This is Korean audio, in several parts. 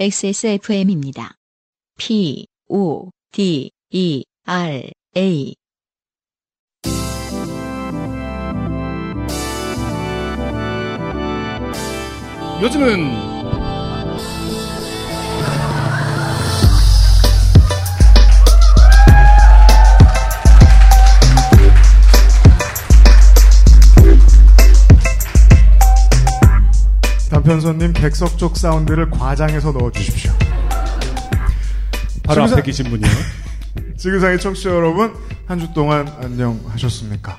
XSFM입니다. P, O, D, E, R, A. 요즘은 단편손님 객석 쪽 사운드를 과장해서 넣어주십시오. 바로 지구상- 앞에 계신 분이요. 지구상의 청취자 여러분, 한 주 동안 안녕하셨습니까?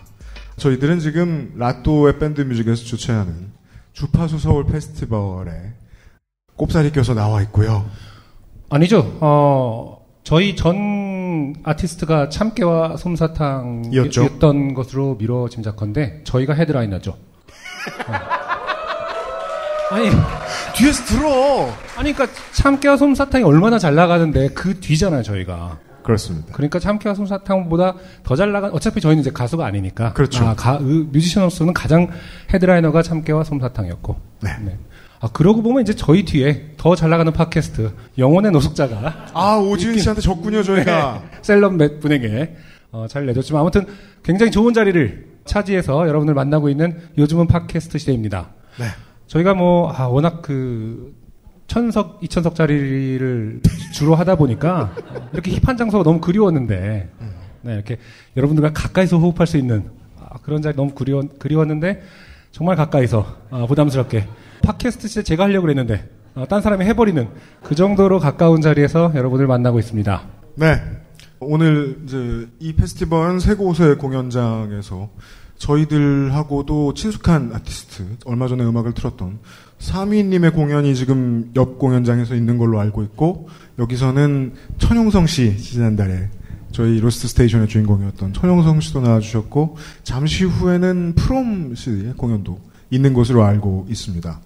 저희들은 지금 라또의 밴드 뮤직에서 주최하는 주파수 서울 페스티벌에 꼽사리 껴서 나와 있고요. 아니죠. 어, 저희 전 아티스트가 참깨와. 솜사탕이었던 것으로 미뤄 짐작컨대 저희가 헤드라이너죠. 어. 아니, 뒤에서 들어! 아니, 그러니까 참깨와 솜사탕이 얼마나 잘 나가는데 그 뒤잖아요, 저희가. 그렇습니다. 그러니까 참깨와 솜사탕보다 더 잘 나간 어차피 저희는 이제 가수가 아니니까. 그렇죠. 아, 가, 의- 뮤지션으로서는 가장 헤드라이너가 참깨와 솜사탕이었고. 네. 아 그러고 보면 이제 저희 뒤에 더 잘 나가는 팟캐스트 영혼의 노숙자가 아, 오지은 씨한테 졌군요, 저희가. 셀럽 몇 분에게 어, 잘 내줬지만 아무튼 굉장히 좋은 자리를 차지해서 여러분을 만나고 있는 요즘은 팟캐스트 시대입니다. 네. 저희가 뭐 아, 워낙 그 천석, 이천석 자리를 주로 하다 보니까 이렇게 힙한 장소가 너무 그리웠는데 네, 이렇게 여러분들과 가까이서 호흡할 수 있는 아, 그런 자리 너무 그리웠, 그리웠는데 정말 가까이서 아, 부담스럽게 팟캐스트 시대 제가 하려고 그랬는데 어, 딴 사람이 해버리는 그 정도로 가까운 자리에서 여러분을 만나고 있습니다. 네. 오늘 이제 이 페스티벌은 세 곳의 공연장에서 저희들하고도 친숙한 아티스트, 얼마 전에 음악을 틀었던 사미님의 공연이 지금 옆 공연장에서 있는 걸로 알고 있고, 여기서는 천용성 씨, 지난달에 저희 로스트 스테이션의 주인공이었던 천용성 씨도 나와주셨고, 잠시 후에는 프롬 씨의 공연도 있는 것으로 알고 있습니다.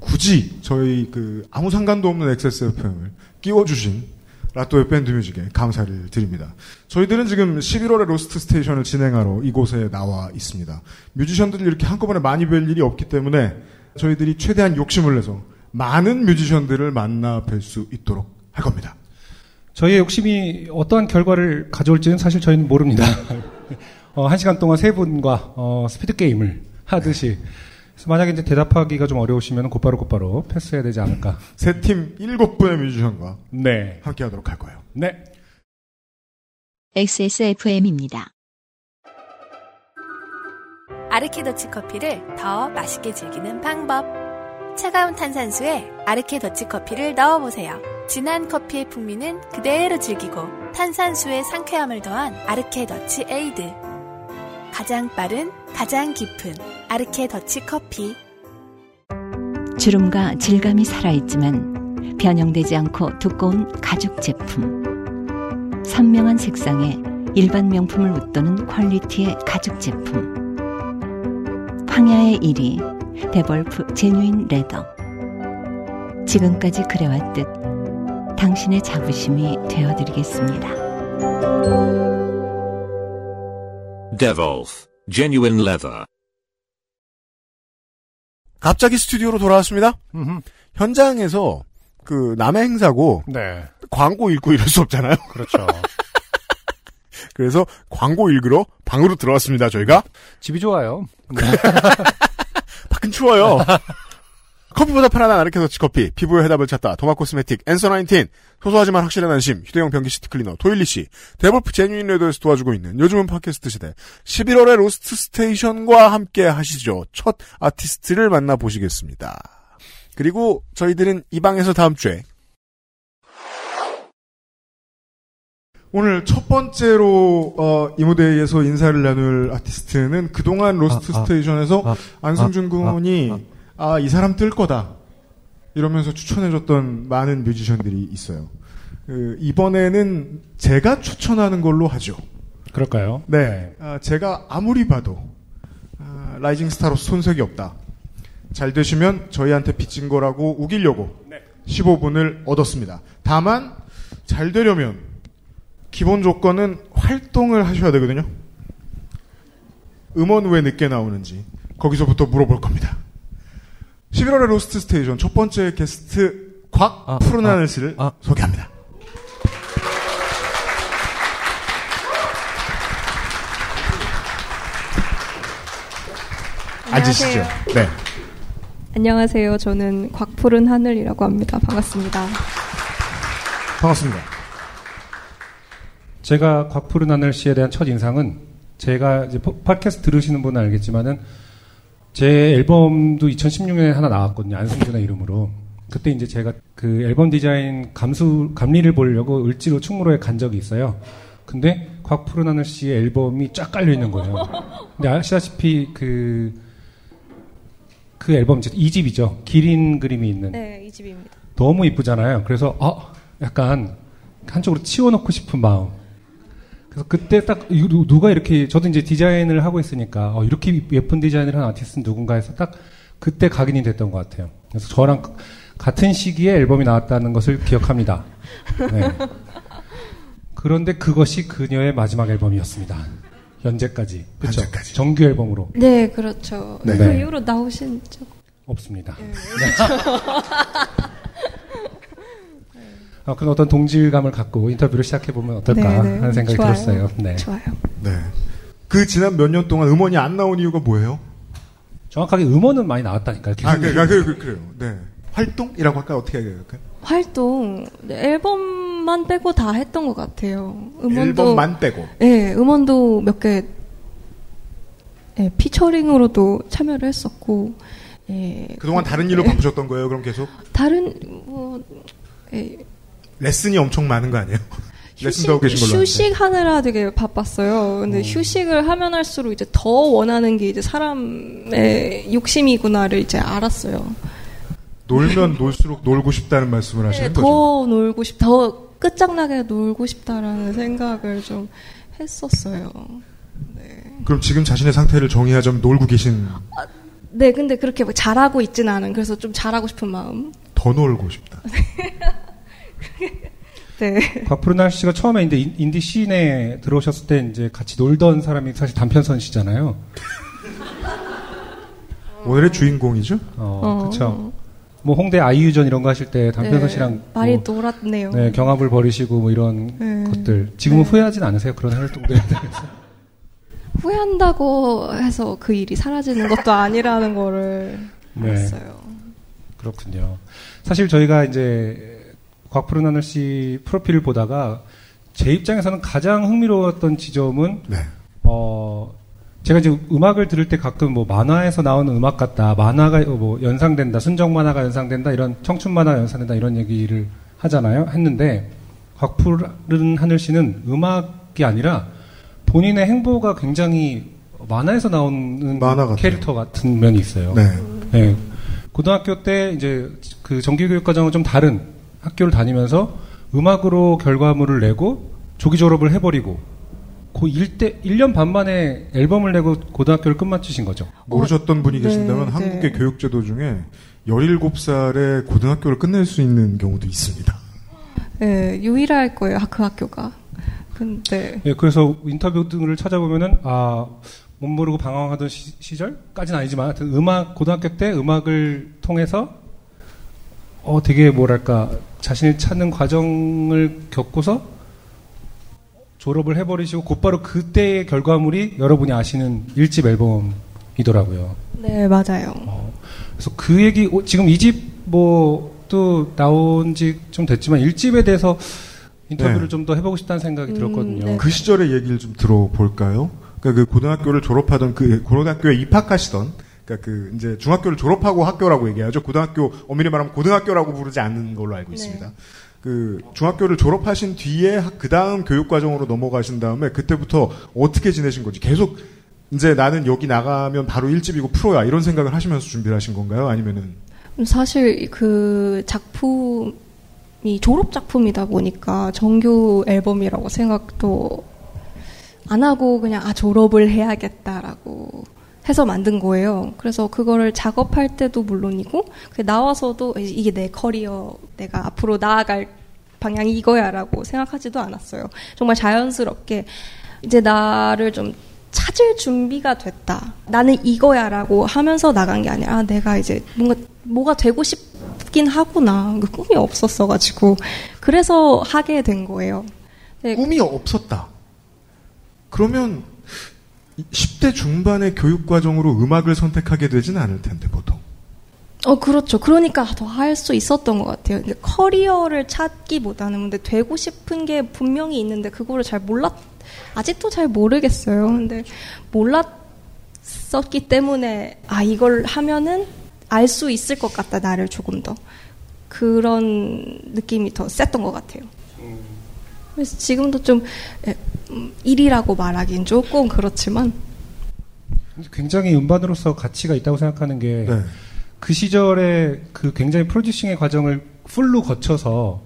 굳이 저희 그 아무 상관도 없는 XSFM을 끼워주신 라또의 밴드 뮤직에 감사를 드립니다. 저희들은 지금 11월의 로스트 스테이션을 진행하러 이곳에 나와 있습니다. 뮤지션들을 이렇게 한꺼번에 많이 뵐 일이 없기 때문에 저희들이 최대한 욕심을 내서 많은 뮤지션들을 만나 뵐 수 있도록 할 겁니다. 저희의 욕심이 어떠한 결과를 가져올지는 사실 저희는 모릅니다. 어, 한 시간 동안 세 분과 어, 스피드 게임을 하듯이 그래서 만약에 이제 대답하기가 좀 어려우시면 곧바로 곧바로 패스해야 되지 않을까. 세팀 7분의 뮤지션과 네. 함께 하도록 할 거예요. 네. XSFM입니다. 아르케더치 커피를 더 맛있게 즐기는 방법. 차가운 탄산수에 아르케더치 커피를 넣어보세요. 진한 커피의 풍미는 그대로 즐기고 탄산수의 상쾌함을 더한 아르케더치 ade. 가장 빠른, 가장 깊은 아르케 더치 커피. 주름과 질감이 살아있지만 변형되지 않고 두꺼운 가죽 제품. 선명한 색상에 일반 명품을 웃도는 quality의 가죽 제품. 황야의 이리 Devolf genuine leather. 지금까지 그래왔듯 당신의 자부심이 되어드리겠습니다. Devolf, genuine leather. 갑자기 스튜디오로 돌아왔습니다. 현장에서 그 남의 행사고 네. 광고 읽고 이럴 수 없잖아요. 그렇죠. 그래서 광고 읽으러 방으로 들어왔습니다. 저희가 집이 좋아요. 밖은 추워요. 커피보다 편안한 아르케더치 커피, 피부의 해답을 찾다, 도마 코스메틱, Answer 19, 소소하지만 확실한 안심, 휴대용 변기 시트 클리너, 토일리시, Devolf genuine leather에서 도와주고 있는 요즘은 팟캐스트 시대, 11월의 로스트 스테이션과 함께 하시죠. 첫 아티스트를 만나보시겠습니다. 그리고 저희들은 이 방에서 다음 주에. 오늘 첫 번째로 어, 이 무대에서 인사를 나눌 아티스트는 그동안 로스트 아, 아, 스테이션에서 아, 안승준 아, 군이 아, 아, 이 사람 뜰 거다. 이러면서 추천해줬던 많은 뮤지션들이 있어요. 그, 이번에는 제가 추천하는 걸로 하죠. 그럴까요? 네. 아, 제가 아무리 봐도, 아, rising star로서 손색이 없다. 잘 되시면 저희한테 빚진 거라고 우기려고 15분을 얻었습니다. 다만, 잘 되려면, 기본 조건은 활동을 하셔야 되거든요. 음원 왜 늦게 나오는지, 거기서부터 물어볼 겁니다. 11월의 로스트 스테이션 첫 번째 게스트 곽 아, 푸른 아, 하늘 씨를 아. 소개합니다. 앉으시죠. 네. 안녕하세요. 저는 곽푸른 하늘이라고 합니다. 반갑습니다. 반갑습니다. 제가 곽푸른 하늘 씨에 대한 첫 인상은 제가 이제 포- 팟캐스트 들으시는 분은 알겠지만은 제 앨범도 2016년에 하나 나왔거든요. 안승준의 이름으로. 그때 이제 제가 그 앨범 디자인 감수 감리를 보려고 을지로 충무로에 간 적이 있어요. 근데 곽푸른 하늘 씨의 앨범이 쫙 깔려 있는 거예요. 근데 아시다시피 그, 그 앨범 이제 2집이죠. 기린 그림이 있는. 네, 이 집입니다. 너무 이쁘잖아요. 그래서 어 약간 한쪽으로 치워놓고 싶은 마음. 그래서 그때 딱 누- 누가 이렇게 저도 이제 디자인을 하고 있으니까 어, 이렇게 예쁜 디자인을 한 아티스트는 누군가 해서 딱 그때 각인이 됐던 것 같아요. 그래서 저랑 같은 시기에 앨범이 나왔다는 것을 기억합니다. 네. 그런데 그것이 그녀의 마지막 앨범이었습니다. 현재까지. 그쵸? 현재까지. 정규 앨범으로 네, 그렇죠. 네. 그 네. 이후로 나오신 적 없습니다. 아, 그 런 어떤 동질감을 갖고 인터뷰를 시작해 보면 어떨까 네, 네. 하는 생각이 좋아요. 들었어요. 네. 좋아요. 네. 그 지난 몇 년 동안 음원이 안 나온 이유가 뭐예요? 정확하게 음원은 많이 나왔다니까요. 계속 아, 그, 그, 그, 그, 그래요. 네. 활동이라고 할까요? 어떻게 해야 될까요? 활동 네, 앨범만 빼고 다 했던 것 같아요. 음원도 앨범만 빼고. 네, 음원도 몇개 예, 피처링으로도 참여를 했었고 예, 그동안 다른 일로 바쁘셨던 거예요, 그럼 계속? 다른 뭐 예, 레슨이 엄청 많은 거 아니에요? 아는데. 휴식하느라 되게 바빴어요. 근데 휴식을 하면 할수록 이제 더 원하는 게 이제 사람의 욕심이구나를 이제 알았어요. 놀면 놀수록 놀고 싶다는 말씀을 하시는 네, 거죠. 더 놀고 싶, 더 끝장나게 놀고 싶다라는 생각을 좀 했었어요. 그럼 지금 자신의 상태를 정의하자면 놀고 계신 네, 근데 그렇게 막 잘하고 있지는 않은. 그래서 좀 잘하고 싶은 마음. 더 놀고 싶다. 네. 곽푸르날 씨가 처음에 인디, 인디 씬에 들어오셨을 때 이제 같이 놀던 사람이 사실 단편선 씨잖아요. 오늘의 주인공이죠? 어, 어. 그렇죠. 뭐 홍대 아이유전 이런 거 하실 때 단편선 네, 씨랑 많이 뭐, 놀았네요. 네, 경합을 벌이시고 뭐 이런 네. 것들 지금은 네. 후회하진 않으세요? 그런 활동들에 대해서. 후회한다고 해서 그 일이 사라지는 것도 아니라는 거를 네. 알았어요. 그렇군요. 사실 저희가 이제 곽푸른 하늘 씨 프로필을 보다가 제 입장에서는 가장 흥미로웠던 지점은 네. 어 제가 이제 음악을 들을 때 가끔 뭐 만화에서 나오는 음악 같다, 만화가 뭐 연상된다, 순정 만화가 연상된다 이런 청춘 만화가 연상된다 이런 얘기를 하잖아요. 했는데 곽푸른 하늘 씨는 음악이 아니라 본인의 행보가 굉장히 만화에서 나오는 만화. 캐릭터 같은 면이 있어요. 네. 네. 고등학교 때 이제 그 정규교육 과정은 좀 다른 학교를 다니면서 음악으로 결과물을 내고 조기 졸업을 해버리고 그 1대 1년 반 만에 앨범을 내고 고등학교를 끝마치신 거죠. 모르셨던 분이 네, 계신다면 네. 한국의 교육제도 중에 17살에 고등학교를 끝낼 수 있는 경우도 있습니다. 네, 유일할 거예요, 그 학교가. 근데, 예, 그래서 인터뷰 등을 찾아보면은 아, 못 모르고 방황하던 시, 절까지는 아니지만 하여튼 음악 고등학교 때 음악을 통해서 어 되게 뭐랄까 자신을 찾는 과정을 겪고서 졸업을 해버리시고 곧바로 그때의 결과물이 여러분이 아시는 일집 앨범이더라고요. 네, 맞아요. 어, 그래서 그 얘기 어, 지금 이 집 뭐 또 나온 지 좀 됐지만 일집에 대해서 인터뷰를 네. 좀더 해보고 싶다는 생각이 음, 들었거든요. 네. 그 시절의 얘기를 좀 들어볼까요? 그러니까 그 고등학교를 졸업하던 그 고등학교에 입학하시던 그러니까 그 이제 중학교를 졸업하고 학교라고 얘기하죠. 고등학교 엄밀히 말하면 고등학교라고 부르지 않는 걸로 알고 있습니다. 네. 그 중학교를 졸업하신 뒤에 그 다음 교육 과정으로 넘어가신 다음에 그때부터 어떻게 지내신 건지 계속 이제 나는 여기 나가면 바로 일집이고 프로야 이런 생각을 하시면서 준비를 하신 건가요? 아니면은 사실 그 작품이 졸업 작품이다 보니까 정규 앨범이라고 생각도 안 하고 그냥 아 졸업을 해야겠다라고 해서 만든 거예요. 그래서 그거를 작업할 때도 물론이고 그 나와서도 이게 내 커리어 내가 앞으로 나아갈 방향이 이거야라고 생각하지도 않았어요. 정말 자연스럽게 이제 나를 좀 찾을 준비가 됐다. 나는 이거야라고 하면서 나간 게 아니라 아, 내가 이제 뭔가 뭐가 되고 싶기 있긴 하구나. 그 꿈이 없었어가지고 그래서 하게 된 거예요. 네. 꿈이 없었다. 그러면 10대 중반의 교육 과정으로 음악을 선택하게 되지는 않을 텐데 보통. 어, 그렇죠. 그러니까 더 할 수 있었던 것 같아요. 근데 커리어를 찾기보다는 근데 되고 싶은 게 분명히 있는데 그거를 잘 몰랐, 아직도 잘 모르겠어요. 근데 몰랐었기 때문에 아, 이걸 하면은 알 수 있을 것 같다, 나를 조금 더. 그런 느낌이 더 셌던 것 같아요. 그래서 지금도 좀 예, 음, 일이라고 말하긴 조금 그렇지만 굉장히 음반으로서 가치가 있다고 생각하는 게 네. 그 시절에 그 굉장히 프로듀싱의 과정을 풀로 거쳐서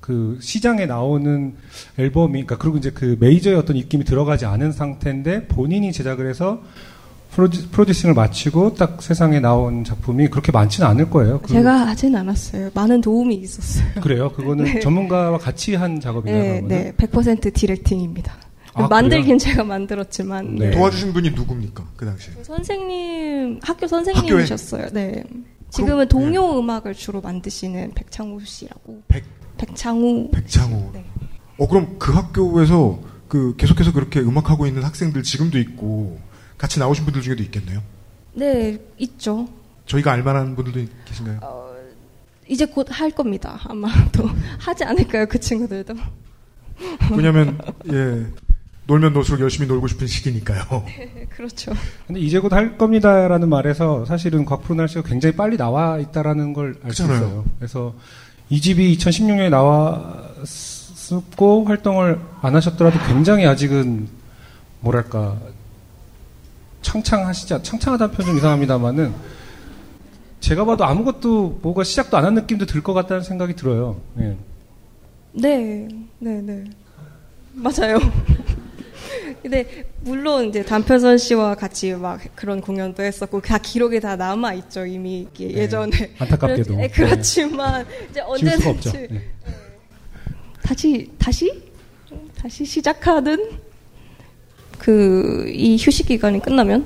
그 시장에 나오는 앨범이 그러니까 그리고 이제 그 메이저의 어떤 입김이 들어가지 않은 상태인데 본인이 제작을 해서 프로듀, 프로듀싱을 마치고 딱 세상에 나온 작품이 그렇게 많지는 않을 거예요. 그- 제가 하진 않았어요. 많은 도움이 있었어요. 그래요. 그거는 네. 전문가와 같이 한 작업이네요. 네. 네, 100% 디렉팅입니다. 아, 만들긴 제가 만들었지만 네. 도와주신 분이 누굽니까 그 당시? 선생님 학교 선생님이셨어요. 네. 지금은 그럼, 동요 음악을 주로 만드시는 백창우 씨라고. 백 백창우. 백창호. 네. 어 그럼 그 학교에서 그 계속해서 그렇게 음악하고 있는 학생들 지금도 있고 같이 나오신 분들 중에도 있겠네요. 네, 있죠. 저희가 알만한 분들도 계신가요? 이제 곧 할 겁니다. 아마도 하지 않을까요, 그 친구들도. 왜냐면 예 놀면 놀수록 열심히 놀고 싶은 시기니까요. 네, 그렇죠. 근데 이제 곧 할 겁니다라는 말에서 사실은 곽프로날 씨가 굉장히 빨리 나와 있다라는 걸 알 수. 있어요. 그래서 이 집이 2016년에 나왔고 활동을 안 하셨더라도 굉장히 아직은 뭐랄까 창창하시지 않- 창창하다는 표현 좀 이상합니다만은 제가 봐도 아무것도 뭐가 시작도 안 한 느낌도 들 것 같다는 생각이 들어요. 예. 네, 네, 네. 맞아요. 근데 물론 이제 단편선 씨와 같이 막 그런 공연도 했었고 다 기록에 다 남아 있죠 이미 네, 예전에. 안타깝게도. 네, 그렇지만 이제 수가 없죠. 언제든지 예. 다시 다시 다시 시작하는 그 이 휴식 기간이 끝나면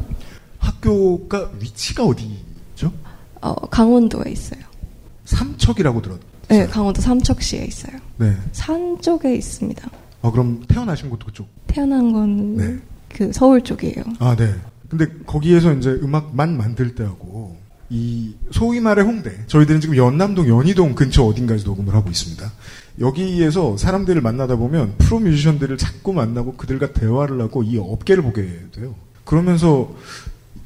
학교가 위치가 어디죠? 어, 강원도에 있어요. 삼척이라고 들었. 네, 강원도 삼척시에 있어요. 네. 산 쪽에 있습니다. 어 그럼 태어나신 곳도 그쪽. 태어난 건 네. 그 서울 쪽이에요. 아, 네. 근데 거기에서 이제 음악만 만들 때하고 이 소위 말해 홍대. 저희들은 지금 연남동 연희동 근처 어딘가에서 녹음을 하고 있습니다. 여기에서 사람들을 만나다 보면 프로 뮤지션들을 자꾸 만나고 그들과 대화를 하고 이 업계를 보게 돼요. 그러면서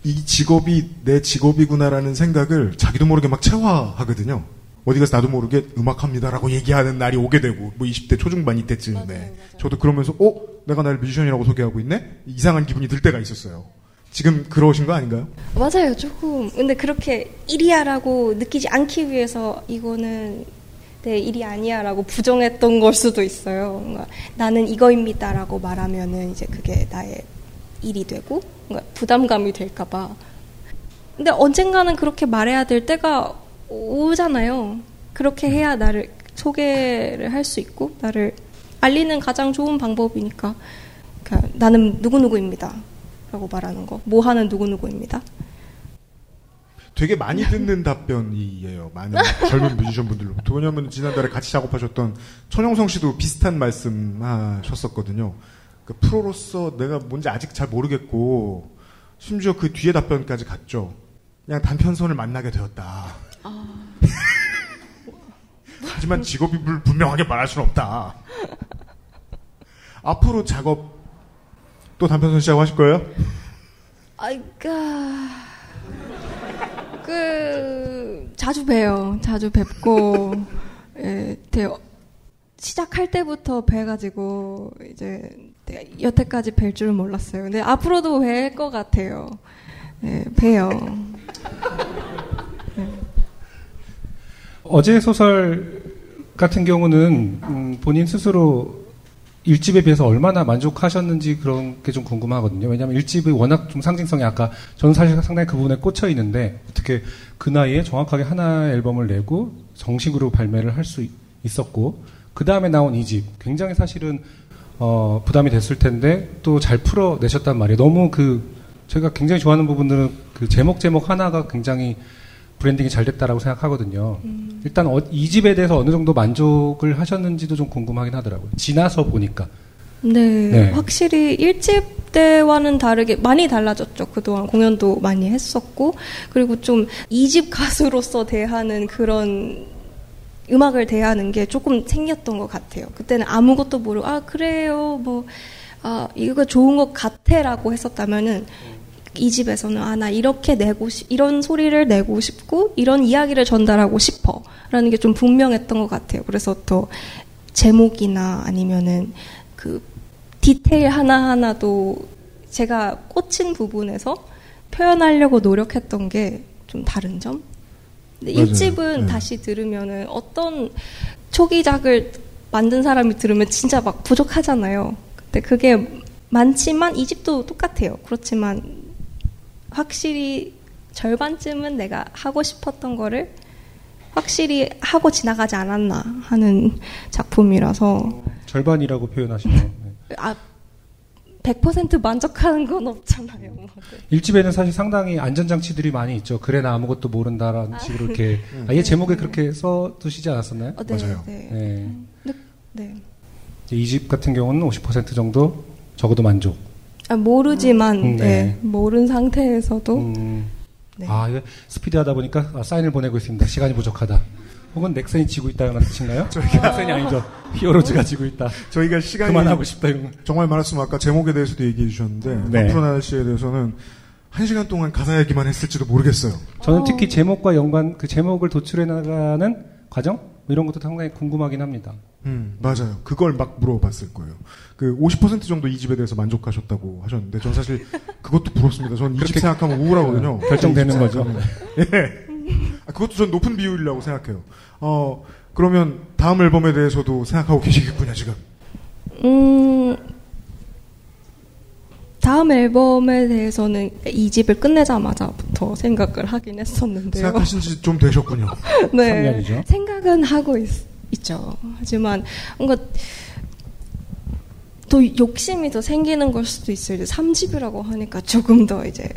이 직업이 내 직업이구나라는 생각을 자기도 모르게 막 체화하거든요. 어디 가서 나도 모르게 음악합니다라고 얘기하는 날이 오게 되고 뭐 20대 초중반 이때쯤에 저도 그러면서 어 내가 나를 뮤지션이라고 소개하고 있네 이상한 기분이 들 때가 있었어요. 지금 그러신 거 아닌가요? 맞아요, 조금. 근데 그렇게 일이야라고 느끼지 않기 위해서 이거는 내 일이 아니야라고 부정했던 걸 수도 있어요. 뭔가 나는 이거입니다라고 말하면은 이제 그게 나의 일이 되고 뭔가 부담감이 될까봐. 근데 언젠가는 그렇게 말해야 될 때가 오잖아요. 그렇게 해야 나를 소개를 할 수 있고 나를 알리는 가장 좋은 방법이니까. 그러니까 나는 누구 누구입니다. 라고 말하는 거. 뭐 하는 누구누구입니다. 되게 많이 듣는 답변이에요. 많은 젊은 뮤지션 분들로부터. 왜냐하면 지난달에 같이 작업하셨던 천영성 씨도 비슷한 말씀 하셨었거든요. 그 프로로서 내가 뭔지 아직 잘 모르겠고 심지어 그 뒤에 답변까지 갔죠. 그냥 단편선을 만나게 되었다. 하지만 직업을 분명하게 말할 수는 없다. 앞으로 작업 또 단편선 시작하실 거예요? 아이까 그 자주 봬요. 자주 뵙고 예, 되게 시작할 때부터 뵈가지고 이제 내가 여태까지 뵐 줄은 몰랐어요. 근데 앞으로도 뵐 것 같아요. 예, 봬요. 어제 소설 같은 경우는 음, 본인 스스로 일집에 비해서 얼마나 만족하셨는지 그런 게 좀 궁금하거든요. 왜냐하면 일집이 워낙 좀 상징성이 아까 저는 사실 상당히 그 부분에 꽂혀 있는데 어떻게 그 나이에 정확하게 하나의 앨범을 내고 정식으로 발매를 할 수 있었고 그 다음에 나온 이집 굉장히 사실은 어, 부담이 됐을 텐데 또 잘 풀어내셨단 말이에요. 너무 그 제가 굉장히 좋아하는 부분들은 그 제목 제목 하나가 굉장히 브랜딩이 잘 됐다라고 생각하거든요. 음. 일단 어, 이 집에 대해서 어느 정도 만족을 하셨는지도 좀 궁금하긴 하더라고요. 지나서 보니까. 네, 네. 확실히 일집 때와는 다르게 많이 달라졌죠. 그동안 공연도 많이 했었고, 그리고 좀 이집 가수로서 대하는 그런 음악을 대하는 게 조금 생겼던 것 같아요. 그때는 아무것도 모르고, 아, 그래요, 뭐, 아, 이거 좋은 것 같아 라고 했었다면은, 이 집에서는, 아, 나 이렇게 내고, 싶, 이런 소리를 내고 싶고, 이런 이야기를 전달하고 싶어. 라는 게 좀 분명했던 것 같아요. 그래서 또, 제목이나 아니면은, 그, 디테일 하나 하나도 제가 꽂힌 부분에서 표현하려고 노력했던 게 좀 다른 점? 근데 맞아요. 1집은 네. 다시 들으면은 어떤 초기작을 만든 사람이 들으면 진짜 막 부족하잖아요. 근데 그게 많지만 이 집도 똑같아요. 그렇지만 확실히 절반쯤은 내가 하고 싶었던 거를 확실히 하고 지나가지 않았나 하는 작품이라서 절반이라고 표현하시네요. 네. 아, 100% 만족하는 건 없잖아요. 뭐. 일집에는 사실 상당히 안전장치들이 많이 있죠. 그래 나 아무것도 모른다라는 식으로 이렇게 아예 제목에 그렇게 써 두시지 않았었나요? 어, 네, 맞아요. 네. 네. 네. 네. 이집 같은 경우는 50% 정도 적어도 만족. 아, 모르지만 음, 네. 네. 모른 상태에서도 음, 네. 아, 이거 스피드하다 보니까 아, 사인을 보내고 있습니다. 시간이 부족하다. 혹은 넥센이 지고 있다는 뜻인가요? 넥센이 아니죠. 히어로즈가 지고 있다. 저희가 시간이 그만하고 싶다. 이런 거. 정말 많았으면 아까 제목에 대해서도 얘기해 주셨는데 네. 앞으로 씨에 대해서는 한 시간 동안 가사 얘기만 했을지도 모르겠어요. 저는 특히 제목과 연관, 그 제목을 도출해 나가는 과정? 뭐 이런 것도 상당히 궁금하긴 합니다. 음, 맞아요. 그걸 막 물어봤을 거예요. 그 50% 정도 이 집에 대해서 만족하셨다고 하셨는데, 전 사실 그것도 부럽습니다. 전 이 집 생각하면 우울하거든요. 결정되는 거죠. 예. 아, 그것도 전 높은 비율이라고 생각해요. 어, 그러면 다음 앨범에 대해서도 생각하고 계시겠군요, 지금. 음, 다음 앨범에 대해서는 이 집을 끝내자마자부터 생각을 하긴 했었는데요. 생각하신 지 좀 되셨군요. 네, 3년이죠. 생각은 하고 있, 죠 하지만 뭔가 또 욕심이 더 생기는 걸 수도 있어요. 이제 3집이라고 하니까 조금 더 이제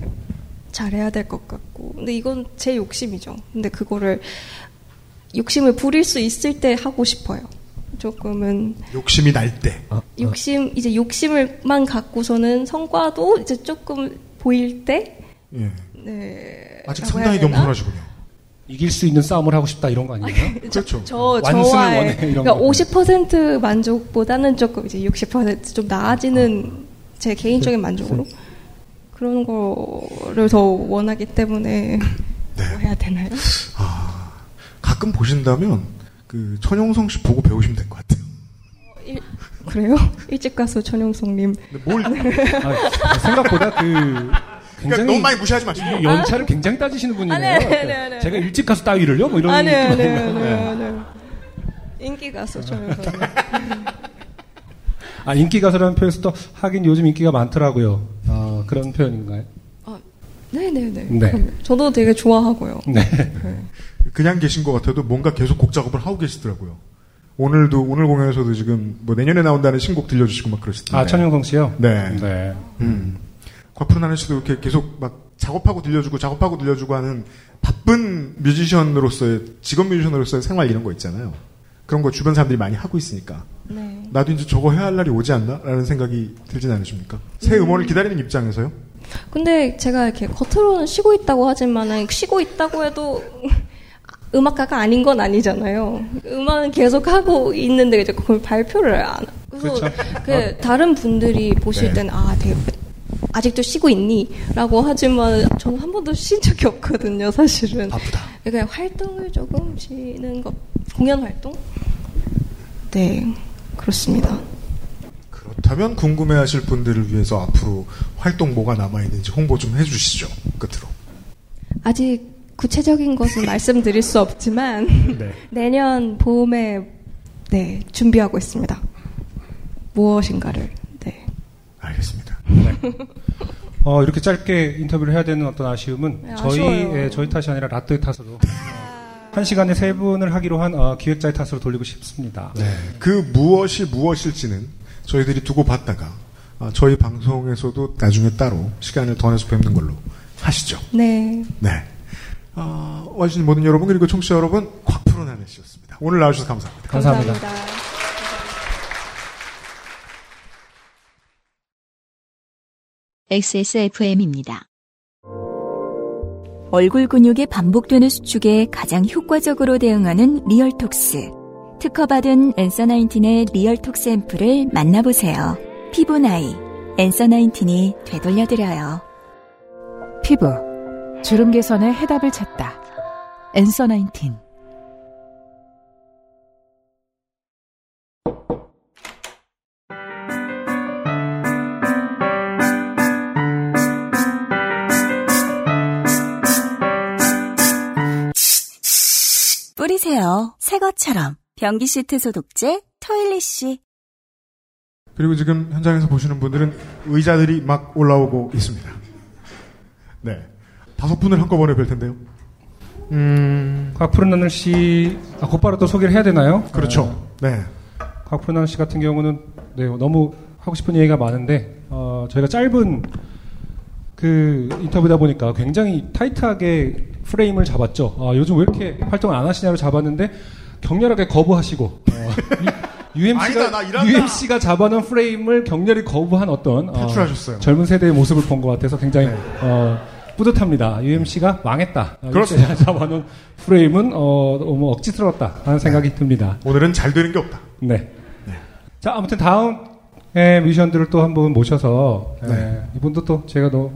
잘해야 될 것 같고. 근데 이건 제 욕심이죠. 근데 그거를 욕심을 부릴 수 있을 때 하고 싶어요. 조금은 욕심이 날 때. 욕심 이제 욕심을만 갖고서는 성과도 이제 조금 보일 때 예. 네. 아직 상당히? 겸손하시군요. 이길 수 있는 싸움을 하고 싶다 이런 거 아니에요? 그렇죠. 저 완승을 저와의 원해, 이런 그러니까 거. 50% 만족보다는 조금 이제 60%좀 나아지는 제 개인적인 만족으로 그런 거를 더 원하기 때문에 뭐 해야 되나요? 아, 가끔 보신다면, 그, 천용성 씨 보고 배우시면 될 것 같아요. 일, 그래요? 일찍 가수 전용성님 근데 뭘, 아, 생각보다 그 그러니까 굉장히 너무 많이 무시하지 마시고. 이 연차를 굉장히 따지시는 분이네요. 아, 네, 네, 네. 제가 일찍 가서 따위를요? 뭐 이런 아, 네, 네, 아닌가요? 네, 네. 인기 가수 전용성님 아, 인기 가수라는 표현에서도 하긴 요즘 인기가 많더라고요. 아, 그런 표현인가요? 네네네 네. 저도 되게 좋아하고요 네. 그냥 계신 것 같아도 뭔가 계속 곡 작업을 하고 계시더라고요. 오늘도, 오늘 공연에서도 지금 뭐 내년에 나온다는 신곡 들려주시고 막 그러시던데. 아, 천영성 씨요? 네. 네. 음. 과프로 나는 씨도 이렇게 계속 막 작업하고 들려주고 작업하고 들려주고 하는 바쁜 뮤지션으로서의 직업 뮤지션으로서의 생활 이런 거 있잖아요. 그런 거 주변 사람들이 많이 하고 있으니까 네. 나도 이제 저거 해야 할 날이 오지 않나?라는 생각이 들진 않으십니까? 새 음 원을 기다리는 입장에서요? 근데 제가 이렇게 겉으로는 쉬고 있다고 하지만 쉬고 있다고 해도 음악가가 아닌 건 아니잖아요. 음악은 계속 하고 있는데 이제 그걸 발표를 안. 하- 그래서 그렇죠. 그 다른 분들이 보실 네. 때는 아, 되게 아직도 쉬고 있니?라고 하지만 저는 한 번도 쉰 적이 없거든요, 사실은. 바쁘다. 그냥 활동을 조금 쉬는 것, 공연 활동? 네, 그렇습니다. 그렇다면 궁금해하실 분들을 위해서 앞으로 활동 뭐가 남아 있는지 홍보 좀 해주시죠. 끝으로. 아직 구체적인 것은 말씀드릴 수 없지만 네. 내년 봄에 네 준비하고 있습니다. 무엇인가를 네. 알겠습니다. 어, 이렇게 짧게 인터뷰를 해야 되는 어떤 아쉬움은 네, 저희. 예, 저희 탓이 아니라 라떼의 탓으로. 어, 한 시간에 세 분을 하기로 한 어, 기획자의 탓으로 돌리고 싶습니다. 네. 그 무엇이 무엇일지는 저희들이 두고 봤다가 아, 저희 방송에서도 나중에 따로 시간을 더 내서 뵙는 걸로 하시죠. 네. 네. 어, 와주신 모든 여러분 그리고 청취자 여러분 곽푸른 하늘 씨였습니다. 오늘 나와주셔서 감사합니다. 감사합니다. XSFM입니다. 얼굴 근육이 반복되는 수축에 가장 효과적으로 대응하는 리얼톡스. 특허받은 Answer Nineteen의 리얼톡스 앰플을 만나보세요. 피부 나이, Answer Nineteen이 되돌려드려요. 피부, 주름 개선의 해답을 찾다. 엔서 나인틴. 뿌리세요. 새 것처럼. 변기 시트 소독제 토일리쉬. 그리고 지금 현장에서 보시는 분들은 의자들이 막 올라오고 있습니다. 네. 다섯 분을 한꺼번에 뵐 텐데요. 음, 곽푸른 하늘 씨, 아, 곧바로 또 소개를 해야 되나요? 그렇죠. 네. 곽푸른 하늘 씨 같은 경우는 네, 너무 하고 싶은 얘기가 많은데 어, 저희가 짧은 그 인터뷰다 보니까 굉장히 타이트하게 프레임을 잡았죠. 아, 요즘 왜 이렇게 활동을 안 하시냐고 잡았는데 격렬하게 거부하시고 어, UMC가 아니다. UMC가 잡아놓은 프레임을 격렬히 거부한 어떤 어, 탈출하셨어요. 젊은 세대의 모습을 본 것 같아서 굉장히 네. 어, 뿌듯합니다. UMC가 망했다. 어, 그렇습니다. 잡아놓은 프레임은 어, 너무 억지스러웠다 하는 생각이 듭니다. 오늘은 잘 되는 게 없다. 네. 자, 아무튼 다음 에, 뮤지션들을 또 한 분 모셔서 에, 네. 이분도 또 제가 너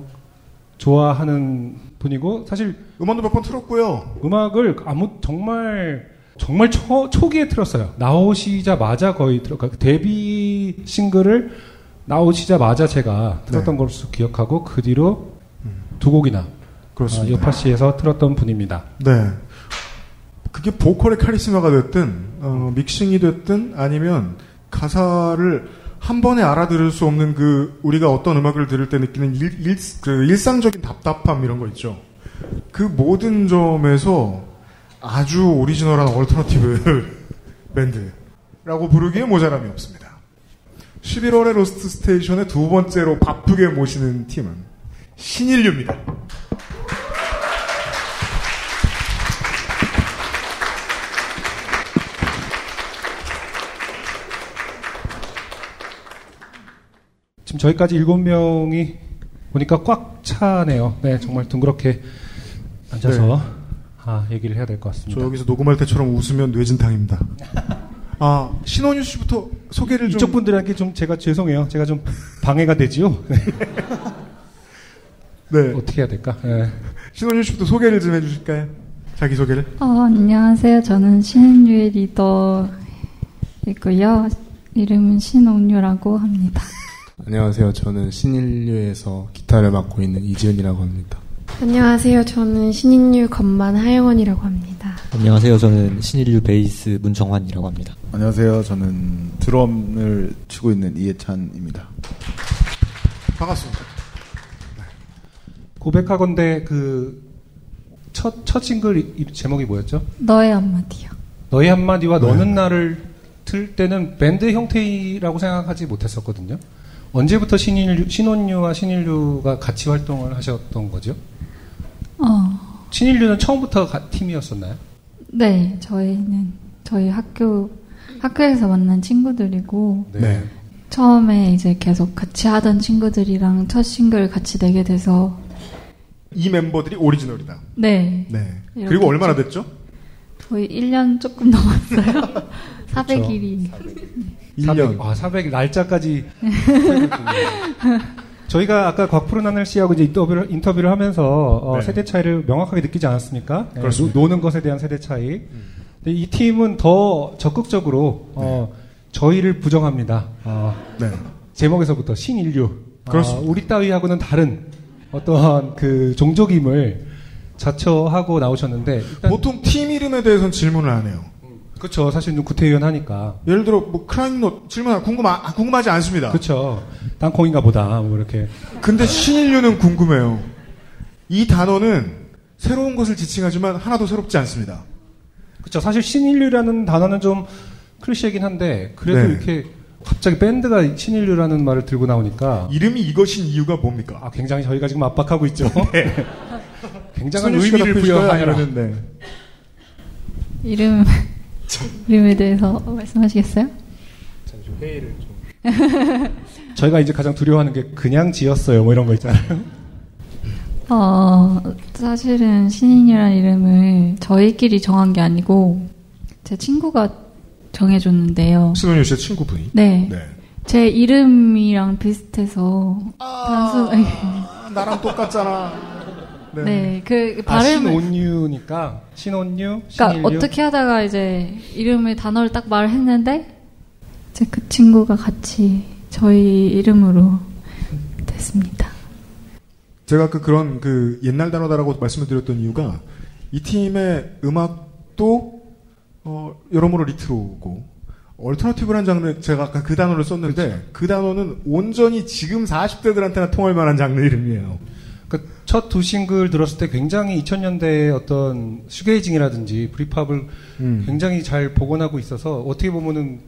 좋아하는 분이고 사실 음원도 몇 번 틀었고요. 음악을 아무 정말 정말 초, 초기에 틀었어요. 나오시자마자 거의 들어 그러니까 데뷔 싱글을 나오시자마자 제가 틀었던 네. 걸로 기억하고 그 뒤로 두 곡이나 그렇습니다. 어, 요파시에서 틀었던 분입니다. 네. 그게 보컬의 카리스마가 됐든, 어, 믹싱이 됐든, 아니면 가사를 한 번에 알아들을 수 없는 그, 우리가 어떤 음악을 들을 때 느끼는 일, 일, 그 일상적인 답답함 이런 거 있죠. 그 모든 점에서 아주 오리지널한 얼터너티브 밴드라고 부르기에 모자람이 없습니다. 11월의 로스트 스테이션의 두 번째로 바쁘게 모시는 팀은 신인류입니다. 지금 저희까지 일곱 명이 보니까 꽉 차네요. 네, 정말 둥그렇게 앉아서 아, 얘기를 해야 될 것 같습니다. 저 여기서 녹음할 때처럼 웃으면 뇌진탕입니다. 아, 신원유 씨부터 소개를 좀. 이쪽 분들에게 좀 제가 죄송해요. 제가 좀 방해가 되지요. 네. 네. 어떻게 해야 될까? 네. 신원유 씨부터 소개를 좀 해주실까요? 자기 소개를. 어, 안녕하세요. 저는 신인류의 리더이고요. 이름은 신온유라고 합니다. 안녕하세요. 저는 신인류에서 기타를 맡고 있는 이지은이라고 합니다. 안녕하세요. 저는 신인류 건반 하영원이라고 합니다. 안녕하세요. 저는 신인류 베이스 문정환이라고 합니다. 안녕하세요. 저는 드럼을 치고 있는 이해찬입니다. 반갑습니다. 고백하건대 그 첫, 첫 싱글 이- 제목이 뭐였죠? 너의 한마디요. 너의 한마디와 네. 너는 나를 틀 때는 밴드 형태라고 생각하지 못했었거든요. 언제부터 신인류, 신혼류와 신인류가 같이 활동을 하셨던 거죠? 어, 신인류는 처음부터 가- 팀이었었나요? 네. 저희는 저희 학교, 학교에서 만난 친구들이고, 네. 처음에 이제 계속 같이 하던 친구들이랑 첫 싱글 같이 내게 돼서, 이 멤버들이 오리지널이다. 네. 네. 그리고 얼마나 좀- 됐죠? 거의 1년 조금 넘었어요. 400일이. 1년. 400, 아, 400일 날짜까지. 저희가 아까 곽푸른 하늘 씨하고 이제 인터뷰를, 인터뷰를 하면서 어, 네. 세대 차이를 명확하게 느끼지 않았습니까? 네, 그렇습니다. 노, 는 것에 대한 세대 차이. 근데 이 팀은 더 적극적으로 어, 저희를 부정합니다. 어, 네. 제목에서부터 신인류. 그렇습니다. 어, 우리 따위하고는 다른 어떠한 그 종족임을 자처하고 나오셨는데 보통 팀 이름에 대해서는 질문을 안 해요. 그렇죠. 사실 좀 구태의연하니까. 예를 들어, 뭐, 크라잉노, 질문, 궁금하, 아, 궁금하지 않습니다. 그렇죠. 땅콩인가 보다. 뭐 이렇게. 근데 신인류는 궁금해요. 이 단어는 새로운 것을 지칭하지만 하나도 새롭지 않습니다. 그렇죠. 사실 신인류라는 단어는 좀 클리셰이긴 한데 그래도 네. 이렇게 갑자기 밴드가 신인류라는 말을 들고 나오니까 이름이 이것인 이유가 뭡니까? 아, 굉장히 저희가 지금 압박하고 있죠. 네. 굉장한 의미를. 아니면은, 네. 이름 이름에 대해서 말씀하시겠어요? 회의를 좀. 저희가 이제 가장 두려워하는 게 그냥 지었어요. 뭐 이런 거 있잖아요. 어, 사실은 신인이라는 이름을 저희끼리 정한 게 아니고 제 친구가 정해줬는데요. 신원유 씨의 친구분이. 네. 제 이름이랑 비슷해서 단순 아, 나랑 똑같잖아. 네, 그 아, 발음을 신온유니까 신온유, 그러니까 신일유. 어떻게 하다가 이제 이름의 단어를 딱 말을 했는데 이제 그 친구가 같이 저희 이름으로 됐습니다. 제가 그 그런 그 옛날 단어다라고 말씀을 드렸던 이유가 이 팀의 음악도 어, 여러모로 리트로고 얼터너티브란 장르 제가 아까 그 단어를 썼는데 그 단어는 온전히 지금 40대들한테나 통할 만한 장르 이름이에요. 그첫두 싱글 들었을 때 굉장히 2000년대의 어떤 슈게이징이라든지 브리팝을 음. 굉장히 잘 복원하고 있어서 어떻게 보면은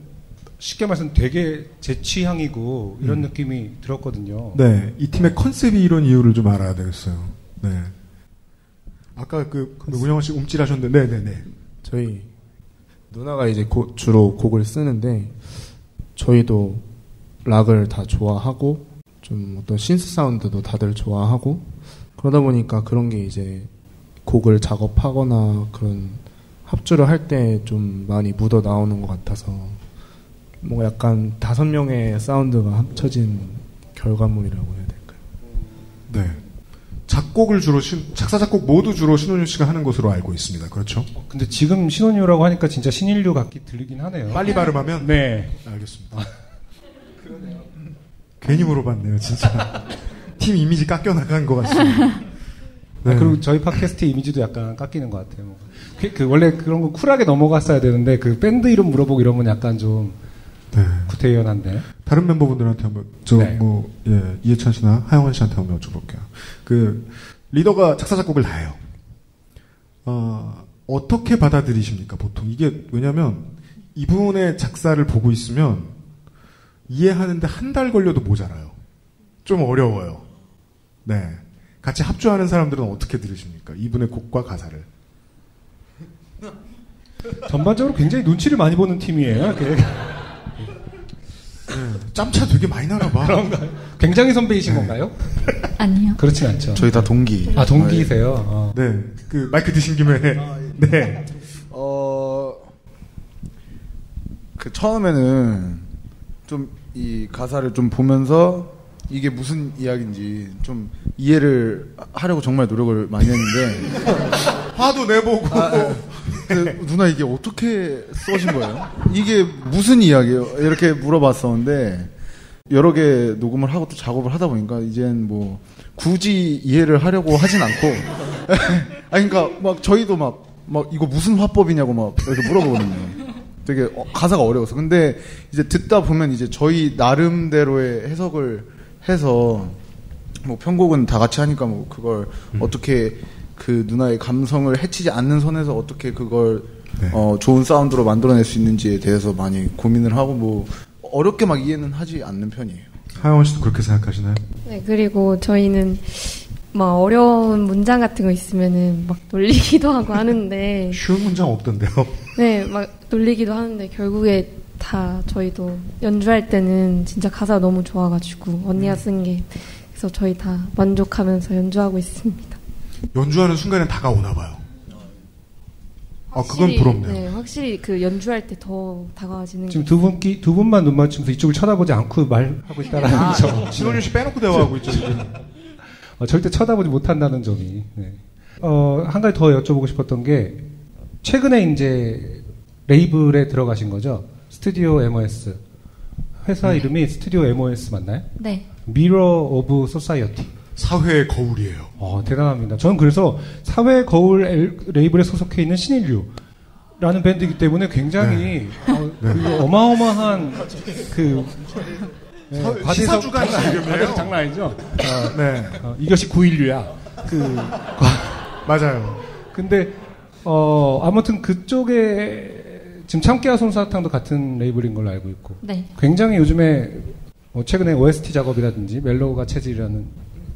쉽게 말해서 되게 제 취향이고 이런 음. 느낌이 들었거든요. 네, 이 팀의 컨셉이 이런 이유를 좀 알아야 되겠어요. 네. 아까 그 문영원 씨 움찔하셨는데, 네, 네, 네. 저희 누나가 이제 고- 주로 곡을 쓰는데 저희도 락을 다 좋아하고 좀 어떤 신스 사운드도 다들 좋아하고 그러다 보니까 그런 게 이제 곡을 작업하거나 그런 합주를 할 때 좀 많이 묻어 나오는 것 같아서 뭔가 약간 다섯 명의 사운드가 합쳐진 결과물이라고 해야 될까요? 네. 작곡을 주로 신, 작사 작곡 모두 주로 신원유 씨가 하는 것으로 알고 있습니다. 그렇죠? 근데 지금 신혼유라고 하니까 진짜 신인류 같기 들리긴 하네요. 빨리 발음하면? 네. 알겠습니다. 괜히 물어봤네요, 진짜. 팀 이미지 깎여 나간 것 같습니다. 네. 아, 그리고 저희 팟캐스트 이미지도 약간 깎이는 것 같아요. 뭐. 그, 그 원래 그런 거 쿨하게 넘어갔어야 되는데 그 밴드 이름 물어보고 이러면 약간 좀 네. 구태연한데. 다른 멤버분들한테 한번 저 네. 뭐 예, 이해찬 씨나 하영원 씨한테 한번 여쭤볼게요. 그 리더가 작사 작곡을 다 해요. 어, 어떻게 받아들이십니까 보통 이게 왜냐하면 이분의 작사를 보고 있으면 이해하는데 한 달 걸려도 모자라요. 좀 어려워요. 네. 같이 합주하는 사람들은 어떻게 들으십니까? 이분의 곡과 가사를. 전반적으로 굉장히 눈치를 많이 보는 팀이에요. 이렇게. 짬차 되게 많이 나나 봐. 그런가요? 굉장히 선배이신 건가요? 아니요. 그렇진 않죠. 저희 다 동기. 아, 동기세요? 어. 네. 그 마이크 드신 김에 네. 어, 그 처음에는 좀 이 가사를 좀 보면서 이게 무슨 이야기인지 좀 이해를 하려고 정말 노력을 많이 했는데 화도 내보고 그 누나 이게 어떻게 써진 거예요? 이게 무슨 이야기예요? 이렇게 물어봤었는데 여러 개 녹음을 하고 또 작업을 하다 보니까 이젠 뭐 굳이 이해를 하려고 하진 않고 아니 그러니까 막 저희도 막 막 이거 무슨 화법이냐고 막 이렇게 물어보거든요. 되게 어, 가사가 어려워서 근데 이제 듣다 보면 이제 저희 나름대로의 해석을 해서 뭐 편곡은 다 같이 하니까 뭐 그걸 어떻게 그 누나의 감성을 해치지 않는 선에서 어떻게 그걸 어, 좋은 사운드로 만들어낼 수 있는지에 대해서 많이 고민을 하고 뭐 어렵게 막 이해는 하지 않는 편이에요. 하영원 씨도 그렇게 생각하시나요? 네, 그리고 저희는 막 어려운 문장 같은 거 있으면은 막 놀리기도 하고 하는데 쉬운 문장 없던데요. 네, 막 놀리기도 하는데 결국에 다 저희도 연주할 때는 진짜 가사가 너무 좋아가지고 언니가 쓴 게 그래서 저희 다 만족하면서 연주하고 있습니다. 연주하는 순간에 다가오나 봐요. 아, 그건 부럽네요. 네, 확실히 그 연주할 때 더 다가와지는 지금 게두 분끼 두 분만 눈 맞추면서 이쪽을 쳐다보지 않고 말하고 있다라는 아, 점. 신온유 씨 빼놓고 대화하고 있죠, 지금. 어, 절대 쳐다보지 못한다는 점이. 네. 어, 한 가지 더 여쭤보고 싶었던 게 최근에 이제 레이블에 들어가신 거죠? 스튜디오 MOS. 회사 이름이 스튜디오 MOS 맞나요? 네. Mirror of Society. 사회의 거울이에요. 어, 대단합니다. 저는 그래서 사회 거울 엘- 레이블에 소속해 있는 신인류 라는 밴드이기 때문에 굉장히 어, 그 어마어마한 그 네, 시사주간. 과대석 장난 아니죠? 어, 네. 어, 이것이 9인류야. 그 맞아요. 근데 어 아무튼 그쪽에 지금 참깨와 솜사탕도 같은 레이블인 걸로 알고 있고 네. 굉장히 요즘에 뭐 최근에 OST 작업이라든지 멜로우가 체질이라는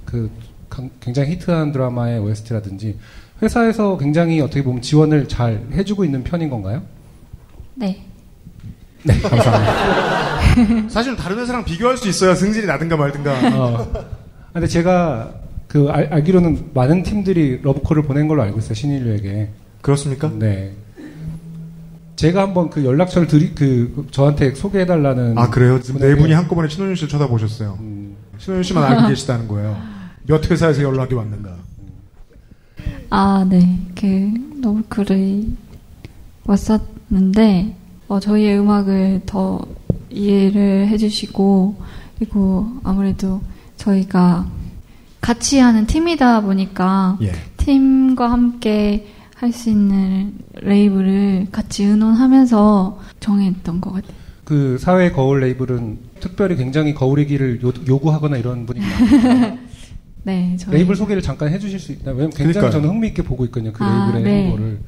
그 강- 굉장히 히트한 드라마의 OST라든지 회사에서 굉장히 어떻게 보면 지원을 잘 해주고 있는 편인 건가요? 네. 네, 감사합니다. 사실은 다른 회사랑 비교할 수 있어야 승질이 나든가 말든가. 어. 근데 제가 그 알, 알기로는 많은 팀들이 러브콜을 보낸 걸로 알고 있어요 신인류에게. 그렇습니까? 네. 제가 한번 그 연락처를 드리 그 저한테 소개해달라는. 아 그래요? 지금 네 분이 한꺼번에 신혼윤 씨를 쳐다보셨어요. 음. 신혼윤 씨만 알고 계시다는 거예요. 몇 회사에서 연락이 왔는가. 아, 네. 그 러브콜이 왔었는데 어, 저희의 음악을 더 이해를 해주시고 그리고 아무래도 저희가 같이 하는 팀이다 보니까 예. 팀과 함께 할 수 있는 레이블을 같이 의논하면서 정했던 것 같아요. 그 사회 거울 레이블은 특별히 굉장히 거울이기를 요, 요구하거나 이런 분인가요? 네, 저희 레이블 소개를 잠깐 해주실 수 있나요? 왜냐면 굉장히 그러니까요. 저는 흥미있게 보고 있거든요. 그 아, 레이블의 네. 행보를.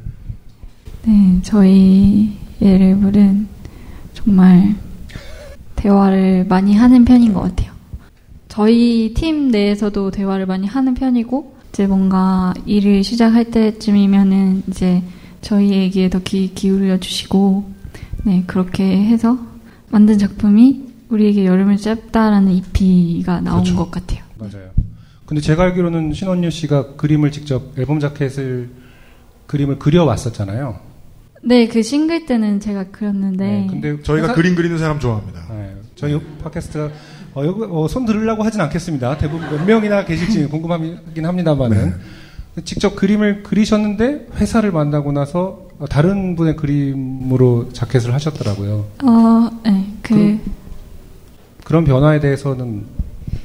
네, 저희의 레이블은 정말 대화를 많이 하는 편인 것 같아요. 저희 팀 내에서도 대화를 많이 하는 편이고, 이제 뭔가 일을 시작할 때쯤이면은 이제 저희 얘기에 더 귀 기울여 주시고, 네, 그렇게 해서 만든 작품이 우리에게 여름을 짧다라는 EP가 나온 그렇죠. 것 같아요. 맞아요. 근데 제가 알기로는 신원유 씨가 그림을 직접 앨범 자켓을 그림을 그려왔었잖아요. 네, 그 싱글 때는 제가 그렸는데, 근데 저희가 회사- 그림 그리는 사람 좋아합니다. 네, 저희 팟캐스트가 어, 여기, 어, 손 들으려고 하진 않겠습니다. 대부분 몇 명이나 계실지 궁금하긴 합니다만은 직접 그림을 그리셨는데 회사를 만나고 나서 어, 다른 분의 그림으로 자켓을 하셨더라고요. 어, 네, 그, 그럼- 그런 변화에 대해서는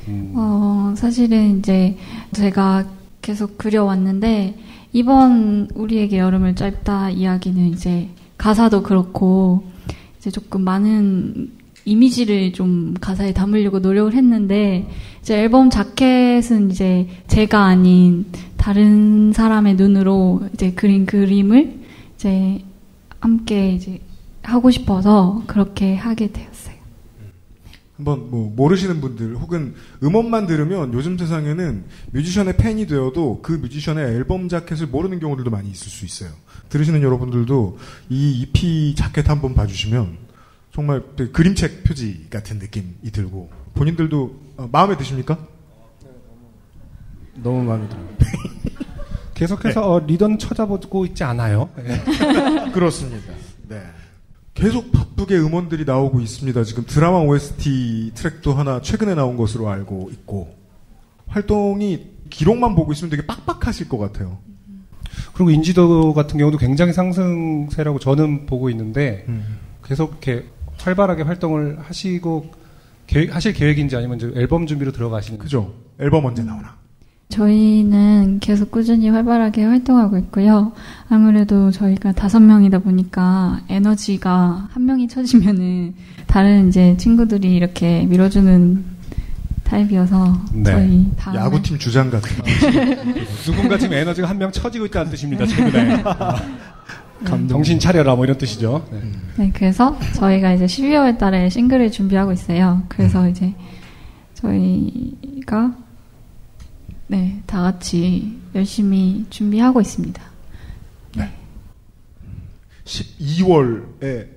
음, 어, 사실은 이제 제가 계속 그려왔는데, 이번 우리에게 여름을 짧다 이야기는 이제 가사도 그렇고, 이제 조금 많은 이미지를 좀 가사에 담으려고 노력을 했는데, 이제 앨범 자켓은 이제 제가 아닌 다른 사람의 눈으로 이제 그린 그림을 이제 함께 이제 하고 싶어서 그렇게 하게 되었어요. 한번 뭐 모르시는 분들 혹은 음원만 들으면 요즘 세상에는 뮤지션의 팬이 되어도 그 뮤지션의 앨범 자켓을 모르는 경우들도 많이 있을 수 있어요. 들으시는 여러분들도 이 EP 자켓 한번 봐주시면 정말 그림책 표지 같은 느낌이 들고 본인들도 어, 마음에 드십니까? 너무 마음에 들어요. 계속해서 어, 리더는 찾아보고 있지 않아요. 네. 그렇습니다. 네. 계속 바쁘게 음원들이 나오고 있습니다. 지금 드라마 OST 트랙도 하나 최근에 나온 것으로 알고 있고 활동이 기록만 보고 있으면 되게 빡빡하실 것 같아요. 그리고 인지도 같은 경우도 굉장히 상승세라고 저는 보고 있는데 음. 계속 이렇게 활발하게 활동을 하시고 계획, 하실 계획인지 아니면 이제 앨범 준비로 들어가시는지. 그죠? 앨범 언제 나오나? 저희는 계속 꾸준히 활발하게 활동하고 있고요. 아무래도 저희가 다섯 명이다 보니까 에너지가 한 명이 처지면은 다른 이제 친구들이 이렇게 밀어주는 타입이어서 네. 저희 다 야구팀 주장 같은. 누군가 지금 에너지가 한 명 처지고 있다는 뜻입니다. 최근에. 감 정신 차려라 뭐 이런 뜻이죠. 네. 네, 그래서 저희가 이제 12월 달에 싱글을 준비하고 있어요. 그래서 이제 저희가 네, 다 같이 열심히 준비하고 있습니다. 12월에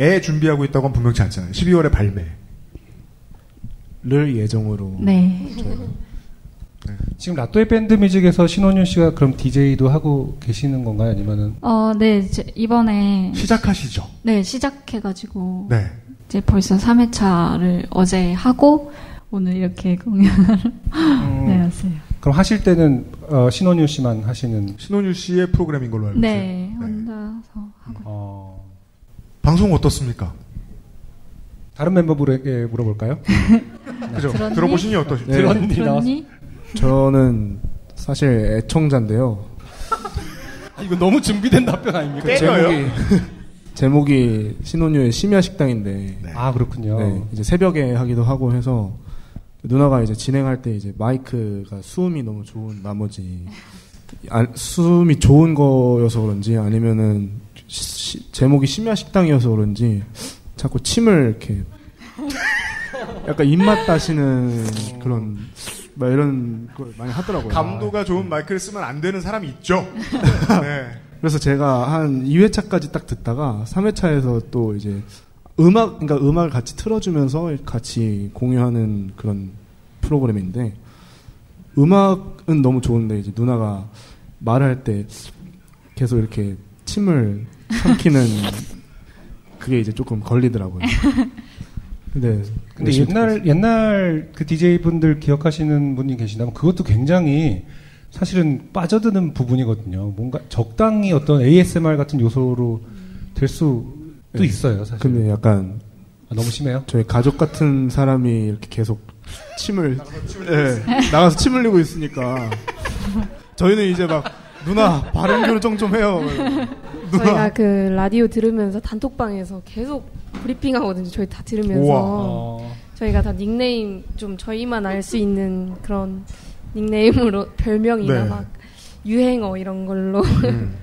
애 준비하고 있다고 는 분명치 않잖아요. 12월에 발매. 를 예정으로 네. 지금 라또의 밴드 뮤직에서 신원윤 씨가 그럼 DJ도 하고 계시는 건가요? 아니면은 어, 네, 이번에 시작하시죠. 네, 시작해가지고 네. 이제 벌써 3회차를 어제 하고 오늘 이렇게 공연을 네, 왔어요. 그럼 하실 때는 어, 신원윤 씨만 하시는 신원유 씨의 프로그램인 걸로 알고 있어요. 네, 혼자서 하고 어, 방송 어떻습니까? 다른 멤버분에게 물어볼까요? 그죠? 들었니? 들어보시니 어떠신지. 네. 들었니? 들었니? 저는 사실 애청자인데요. 아, 이거 너무 준비된 답변 아닙니까? 그 제목이 제목이 신혼유의 심야 식당인데 아 그렇군요. 네, 이제 새벽에 하기도 하고 해서 누나가 이제 진행할 때 이제 마이크가 수음이 너무 좋은 나머지 아, 수음이 좋은 거여서 그런지 아니면은 시- 제목이 심야 식당이어서 그런지 자꾸 침을 이렇게 약간 입맛 따시는 그런 막 이런 걸 많이 하더라고요. 감도가 좋은 마이크를 쓰면 안 되는 사람이 있죠. 네. 그래서 제가 한 2회차까지 딱 듣다가 3회차에서 또 이제 음악, 그러니까 음악을 같이 틀어주면서 같이 공유하는 그런 프로그램인데 음악은 너무 좋은데 이제 누나가 말할 때 계속 이렇게 침을 삼키는 그게 이제 조금 걸리더라고요. 근데 근데 옛날 옛날 그 DJ 분들 기억하시는 분이 계시다면 그것도 굉장히 사실은 빠져드는 부분이거든요. 뭔가 적당히 어떤 ASMR 같은 요소로 될 수도 네. 있어요. 사실. 근데 약간 아, 너무 심해요? 저희 가족 같은 사람이 이렇게 계속 침을 예, 나가서 침 흘리고 있으니까 저희는 이제 막 누나 발음 교정 좀 해요. 저희가 그 라디오 들으면서 단톡방에서 계속 브리핑 하거든요. 저희 다 들으면서 우와. 어, 저희가 다 닉네임 좀 저희만 알 수 있는 그런 닉네임으로 별명이나 네. 막 유행어 이런 걸로 음.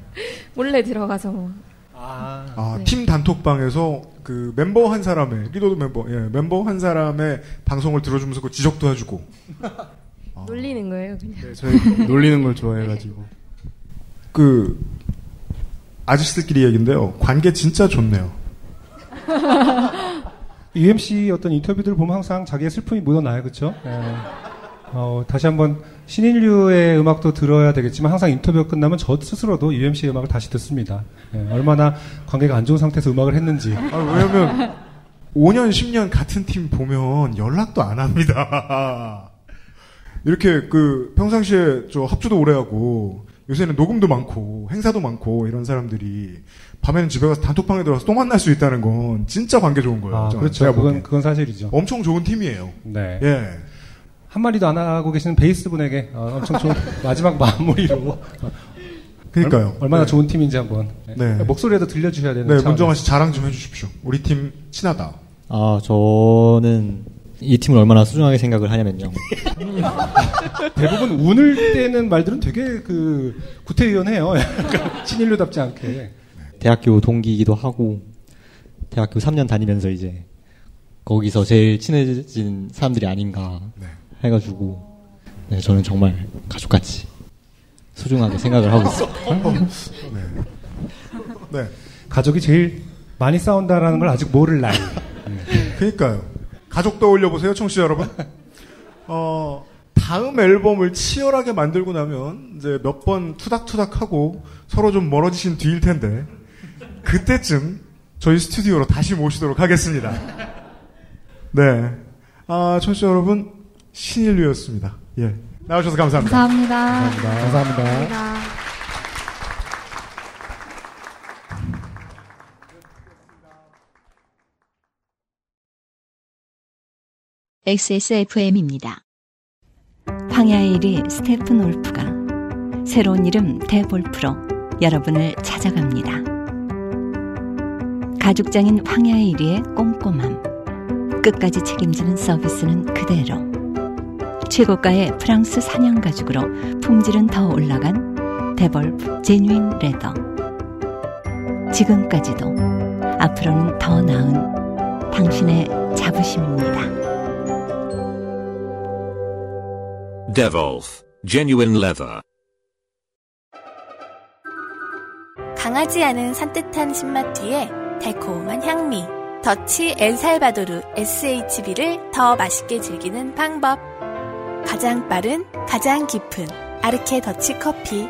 몰래 들어가서 아, 아, 네. 팀 단톡방에서 그 멤버 한 사람의 리더도 멤버, 예, 멤버 한 사람의 방송을 들어주면서 그 지적도 해주고. 놀리는 거예요, 그냥. 네, 저희 놀리는 걸 좋아해가지고 그 아저씨들끼리 얘기인데요. 관계 진짜 좋네요. UMC 어떤 인터뷰들 보면 항상 자기의 슬픔이 묻어나요, 그렇죠? 어, 다시 한번 신인류의 음악도 들어야 되겠지만 항상 인터뷰가 끝나면 저 스스로도 UMC의 음악을 다시 듣습니다. 예, 얼마나 관계가 안 좋은 상태에서 음악을 했는지. 아, 왜냐면 5년, 10년 같은 팀 보면 연락도 안 합니다. 이렇게 그 평상시에 저 합주도 오래 하고 요새는 녹음도 많고 행사도 많고 이런 사람들이 밤에는 집에 가서 단톡방에 들어가서 또 만날 수 있다는 건 진짜 관계 좋은 거예요. 아, 그렇죠. 그건. 그건 사실이죠. 엄청 좋은 팀이에요. 네. 예. 한마디도 안 하고 계시는 베이스 분에게 어, 엄청 좋은 마지막 마무리로. 그러니까요. 얼, 마나 네. 좋은 팀인지 한번. 네. 목소리라도 들려주셔야 되는. 네, 차원에서. 문정아 씨 자랑 좀 해주십시오. 우리 팀 친하다. 아, 저는 이 팀을 얼마나 소중하게 생각을 하냐면요. 대부분 운을 떼는 말들은 되게 그 구태의연해요. 약간 친일류답지 않게. 대학교 동기이기도 하고, 대학교 3년 다니면서 이제, 거기서 제일 친해진 사람들이 아닌가 네. 해가지고, 네, 저는 정말 가족같이 소중하게 생각을 하고 있습니다. 네. 가족이 제일 많이 싸운다라는 걸 아직 모를 나이. 그니까요. 가족 떠올려 보세요, 청취자 여러분. 어, 다음 앨범을 치열하게 만들고 나면 이제 몇 번 투닥투닥하고 서로 좀 멀어지신 뒤일 텐데 그때쯤 저희 스튜디오로 다시 모시도록 하겠습니다. 네. 아, 청취자 여러분, 신인류였습니다. 예. 나와주셔서 감사합니다. 감사합니다. 감사합니다. XSFM입니다. 황야의 1위 스테픈 올프가 새로운 이름 대볼프로 여러분을 찾아갑니다. 가죽장인 황야의 1위의 꼼꼼함, 끝까지 책임지는 서비스는 그대로. 최고가의 프랑스 산양 가죽으로 품질은 더 올라간 데볼프 genuine leather. 지금까지도 앞으로는 더 나은 당신의 자부심입니다. Devolf, genuine leather. 강하지 않은 산뜻한 신맛 뒤에 달콤한 향미. 더치 엘살바도르 SHB를 더 맛있게 즐기는 방법. 가장 빠른, 가장 깊은 아르케 더치 커피.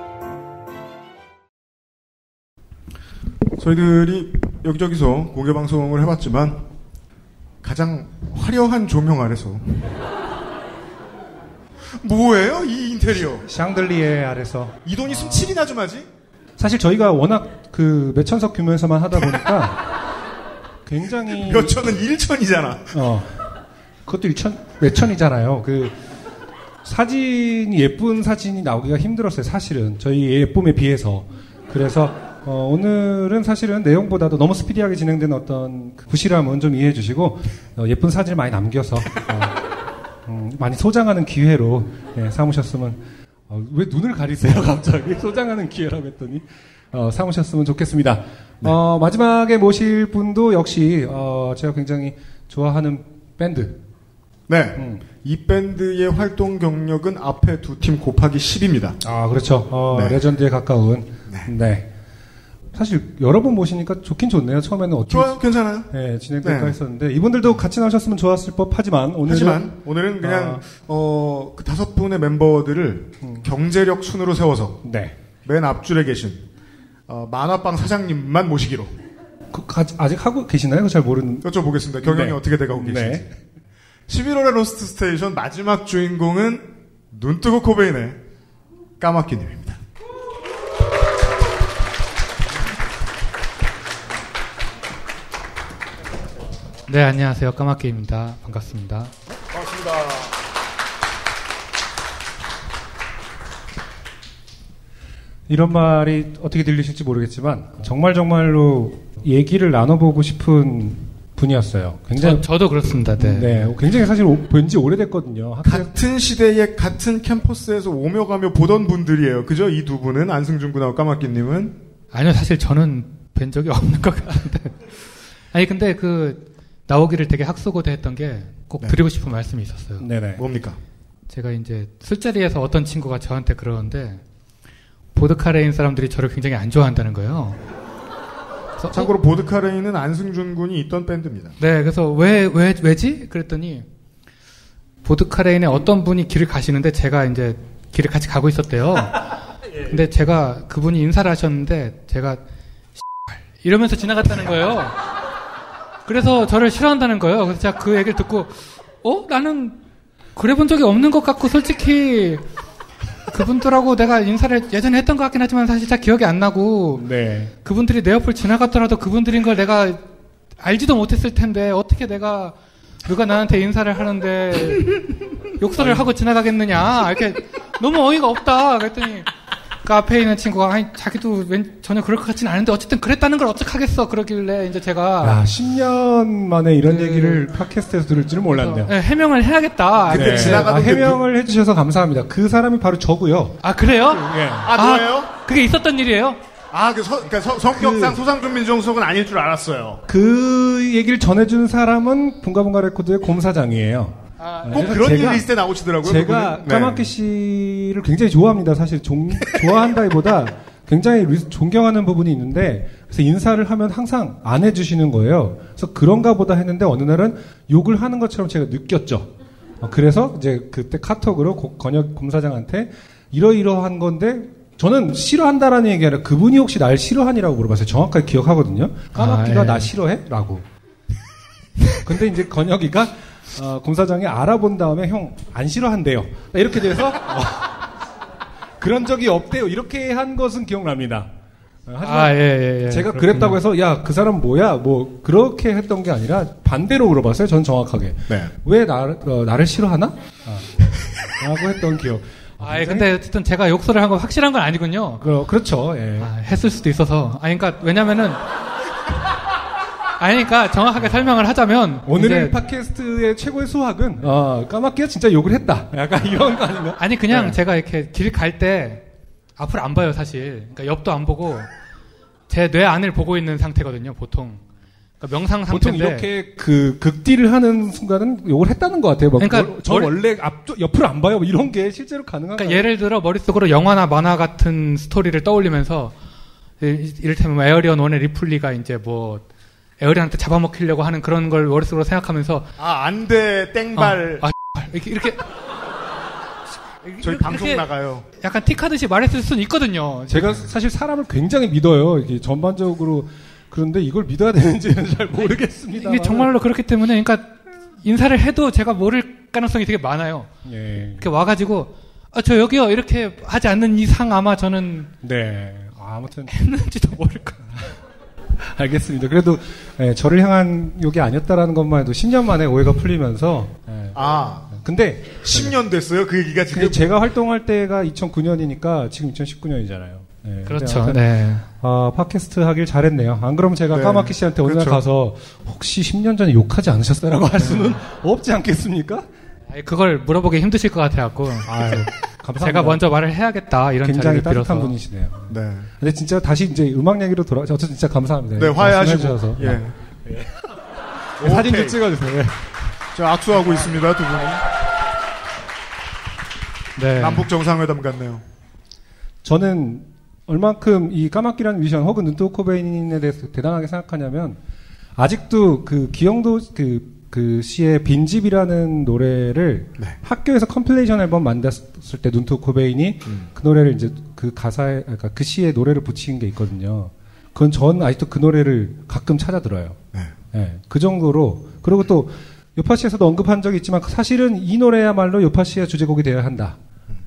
저희들이 여기저기서 공개 방송을 해봤지만 가장 화려한 조명 아래서 뭐예요 이 인테리어? 샹들리에 아래서 이 돈이 숨칠이나 좀 하지? 사실 저희가 워낙 그 몇천석 규모에서만 하다 보니까 굉장히 몇 천은 1천이잖아. 어. 그것도 1천, 몇천이잖아요. 그, 사진이, 예쁜 사진이 나오기가 힘들었어요, 사실은. 저희 예쁨에 비해서. 그래서, 어, 오늘은 사실은 내용보다도 너무 스피디하게 진행된 어떤 그 부실함은 좀 이해해 주시고, 어, 예쁜 사진을 많이 남겨서, 어, 음, 많이 소장하는 기회로, 예, 삼으셨으면, 어, 왜 눈을 가리세요, 갑자기? 소장하는 기회라고 했더니, 어, 삼으셨으면 좋겠습니다. 어, 마지막에 모실 분도 역시, 어, 제가 굉장히 좋아하는 밴드. 네. 음, 이 밴드의 활동 경력은 앞에 두 팀 곱하기 10입니다. 아, 그렇죠. 어, 네. 레전드에 가까운. 네. 사실 여러 번 모시니까 좋긴 좋네요. 처음에는 어떻게 좋아요, 괜찮아요. 네, 진행될까 네. 했었는데 이분들도 같이 나오셨으면 좋았을 법하지만 오늘은 하지만 오늘은 그냥 어, 그 다섯 분의 멤버들을 경제력 순으로 세워서 음. 네. 맨 앞줄에 계신 어, 만화방 사장님만 모시기로 그, 가- 아직 하고 계시나요? 잘 모르는. 여쭤보겠습니다. 경영이 네. 어떻게 돼가고 네. 계신지. 11월의 로스트 스테이션 마지막 주인공은 눈뜨고 코베인의 깜악귀님입니다. 네, 안녕하세요. 깜악귀입니다. 반갑습니다. 반갑습니다. 이런 말이 어떻게 들리실지 모르겠지만 정말 정말로 얘기를 나눠보고 싶은 분이었어요. 굉장히 저, 도 그렇습니다. 네. 네, 굉장히 사실 오- 뵌지 오래됐거든요. 학교 같은 시대에 같은 캠퍼스에서 오며 가며 보던 분들이에요. 그죠? 이 두 분은 안승준 군하고 까마귀님은 아니요, 사실 저는 뵌 적이 없는 것 같은데. 아니, 근데 그, 나오기를 되게 학수고대했던 게꼭 네. 드리고 싶은 말씀이 있었어요. 네네. 뭡니까? 제가 이제 술자리에서 어떤 친구가 저한테 그러는데, 보드카레인 사람들이 저를 굉장히 안 좋아한다는 거예요. 참고로 보드카레인은 안승준 군이 있던 밴드입니다. 네, 그래서 왜, 왜, 왜지? 그랬더니, 보드카레인에 어떤 분이 길을 가시는데 제가 이제 길을 같이 가고 있었대요. 근데 제가 그분이 인사를 하셨는데 제가 이러면서 지나갔다는 거예요. 그래서 저를 싫어한다는 거예요. 그래서 제가 그 얘기를 듣고, 어? 나는 그래 본 적이 없는 것 같고, 솔직히 그분들하고 내가 인사를 예전에 했던 것 같긴 하지만 사실 잘 기억이 안 나고, 네. 그분들이 내 옆을 지나갔더라도 그분들인 걸 내가 알지도 못했을 텐데 어떻게 내가 누가 나한테 인사를 하는데 욕설을 하고 지나가겠느냐 이렇게 너무 어이가 없다 그랬더니 그 앞에 있는 친구가 아니 자기도 웬, 전혀 그럴 것 같지는 않은데 어쨌든 그랬다는 걸 어떡하겠어 그러길래 이제 제가 아, 10년 만에 이런 그- 얘기를 팟캐스트에서 들을 줄은 몰랐네요. 네, 해명을 해야겠다 네. 아, 해명을 해주셔서 감사합니다. 그 사람이 바로 저고요. 아 그래요? 예. 아, 너예요? 그게 있었던 일이에요? 아, 그 서, 그러니까 서- 성격상 소상준 민정수석은 아닐 줄 알았어요. 그 얘기를 전해준 사람은 bun가bun가 레코드의 곰 사장이에요. 아, 꼭 그런 일이 있을 때 나오시더라고요. 제가. 네. 깜악귀 씨를 굉장히 좋아합니다. 사실 종, 좋아한다기보다 굉장히 리- 존경하는 부분이 있는데 그래서 인사를 하면 항상 안 해주시는 거예요. 그래서 그런가 보다 했는데 어느 날은 욕을 하는 것처럼 제가 느꼈죠. 어, 그래서 이제 그때 카톡으로 고- 건혁 곰사장한테 이러이러한 건데 저는 싫어한다라는 얘기 아니라 그분이 혹시 날 싫어하니라고 물어봤어요. 정확하게 기억하거든요. 까마귀가 아, 예. 나 싫어해? 라고. 근데 이제 건혁이가 어, 곰사장이 알아본 다음에 형 안 싫어한대요. 이렇게 돼서 어, 그런 적이 없대요. 이렇게 한 것은 기억납니다. 어, 하지만 아, 예, 예, 예. 제가 그렇군요. 그랬다고 해서 야 그 사람 뭐야 뭐 그렇게 했던 게 아니라 반대로 물어봤어요. 전 정확하게 네. 왜 나를 어, 나를 싫어하나? 아, 라고 했던 기억. 아, 예, 근데 어쨌든 제가 욕설을 한 건 확실한 건 아니군요. 그, 그렇죠. 예. 아, 했을 수도 있어서. 아니, 그러니까 왜냐면은 아니, 그러니까 정확하게 설명을 하자면 오늘의 팟캐스트의 최고의 수학은 어, 까맣게 진짜 욕을 했다. 약간 이런 거 아닌가? 아니 그냥 네. 제가 이렇게 길 갈 때 앞을 안 봐요 사실. 그러니까 옆도 안 보고 제 뇌 안을 보고 있는 상태거든요 보통. 그러니까 명상 보통 상태인데. 이렇게 그 극딜을 하는 순간은 욕을 했다는 것 같아요. 막 그러니까 월- 저 머리- 원래 앞 옆을 안 봐요. 뭐 이런 게 실제로 가능한가요? 그러니까 예를 들어 머릿속으로 영화나 만화 같은 스토리를 떠올리면서 이- 이를테면 뭐 에이리언 one의 리플리가 이제 뭐 에이리언한테 잡아먹히려고 하는 그런 걸 머릿속으로 생각하면서 아, 안 돼, 땡발. 어, 아, 이렇게 이렇게 저희 방송 나가요. 약간 틱하듯이 말했을 수는 있거든요. 제가 사실 사람을 굉장히 믿어요. 이게 전반적으로 그런데 이걸 믿어야 되는지는 잘 모르겠습니다. 이게 정말로 그렇기 때문에 그러니까 인사를 해도 제가 모를 가능성이 되게 많아요. 예. 이렇게 와가지고 아, 저 여기요 이렇게 하지 않는 이상 아마 저는 네. 아무튼 했는지도 모를 거예요. 알겠습니다. 그래도 예, 저를 향한 욕이 아니었다라는 것만 해도 10년 만에 오해가 풀리면서 예. 아. 근데 10년 됐어요? 그 얘기가 지금? 근데 제가 활동할 때가 2009년이니까 지금 2019년이잖아요. 그렇죠. 네. 아, 팟캐스트 하길 잘했네요. 안 그러면 제가 네. 까마귀 씨한테 어느 날 그렇죠. 가서 혹시 10년 전에 욕하지 않으셨어요라고 할 수는 없지 않겠습니까? 아니, 그걸 물어보기 힘드실 것 같아갖고 아유, 감사합니다. 제가 먼저 말을 해야겠다 이런 굉장히 자리를 따뜻한 빌어서 분이시네요. 네. 근데 진짜 다시 이제 음악 얘기로 돌아. 어쨌든 진짜 감사합니다. 네, 화해하시고. 예. 네, 사진 좀 오케이. 찍어주세요. 예. 저 악수하고 있습니다, 두 분이. 네. 남북 정상회담 같네요. 저는 얼만큼 이 깜악귀라는 뮤지션 혹은 눈뜨고 코베인에 대해서 대단하게 생각하냐면 아직도 그 기형도 그, 그 씨의 빈집이라는 노래를 학교에서 compilation 앨범 만들었을 때 눈뜨고 코베인이 그 노래를 이제 그 가사에 그러니까 그 시에 노래를 붙인 게 있거든요. 그건 전 아직도 그 노래를 가끔 찾아 들어요. 네, 그 정도로 그리고 또 요파시에서도 언급한 적이 있지만 사실은 이 노래야말로 요파시의 주제곡이 되어야 한다.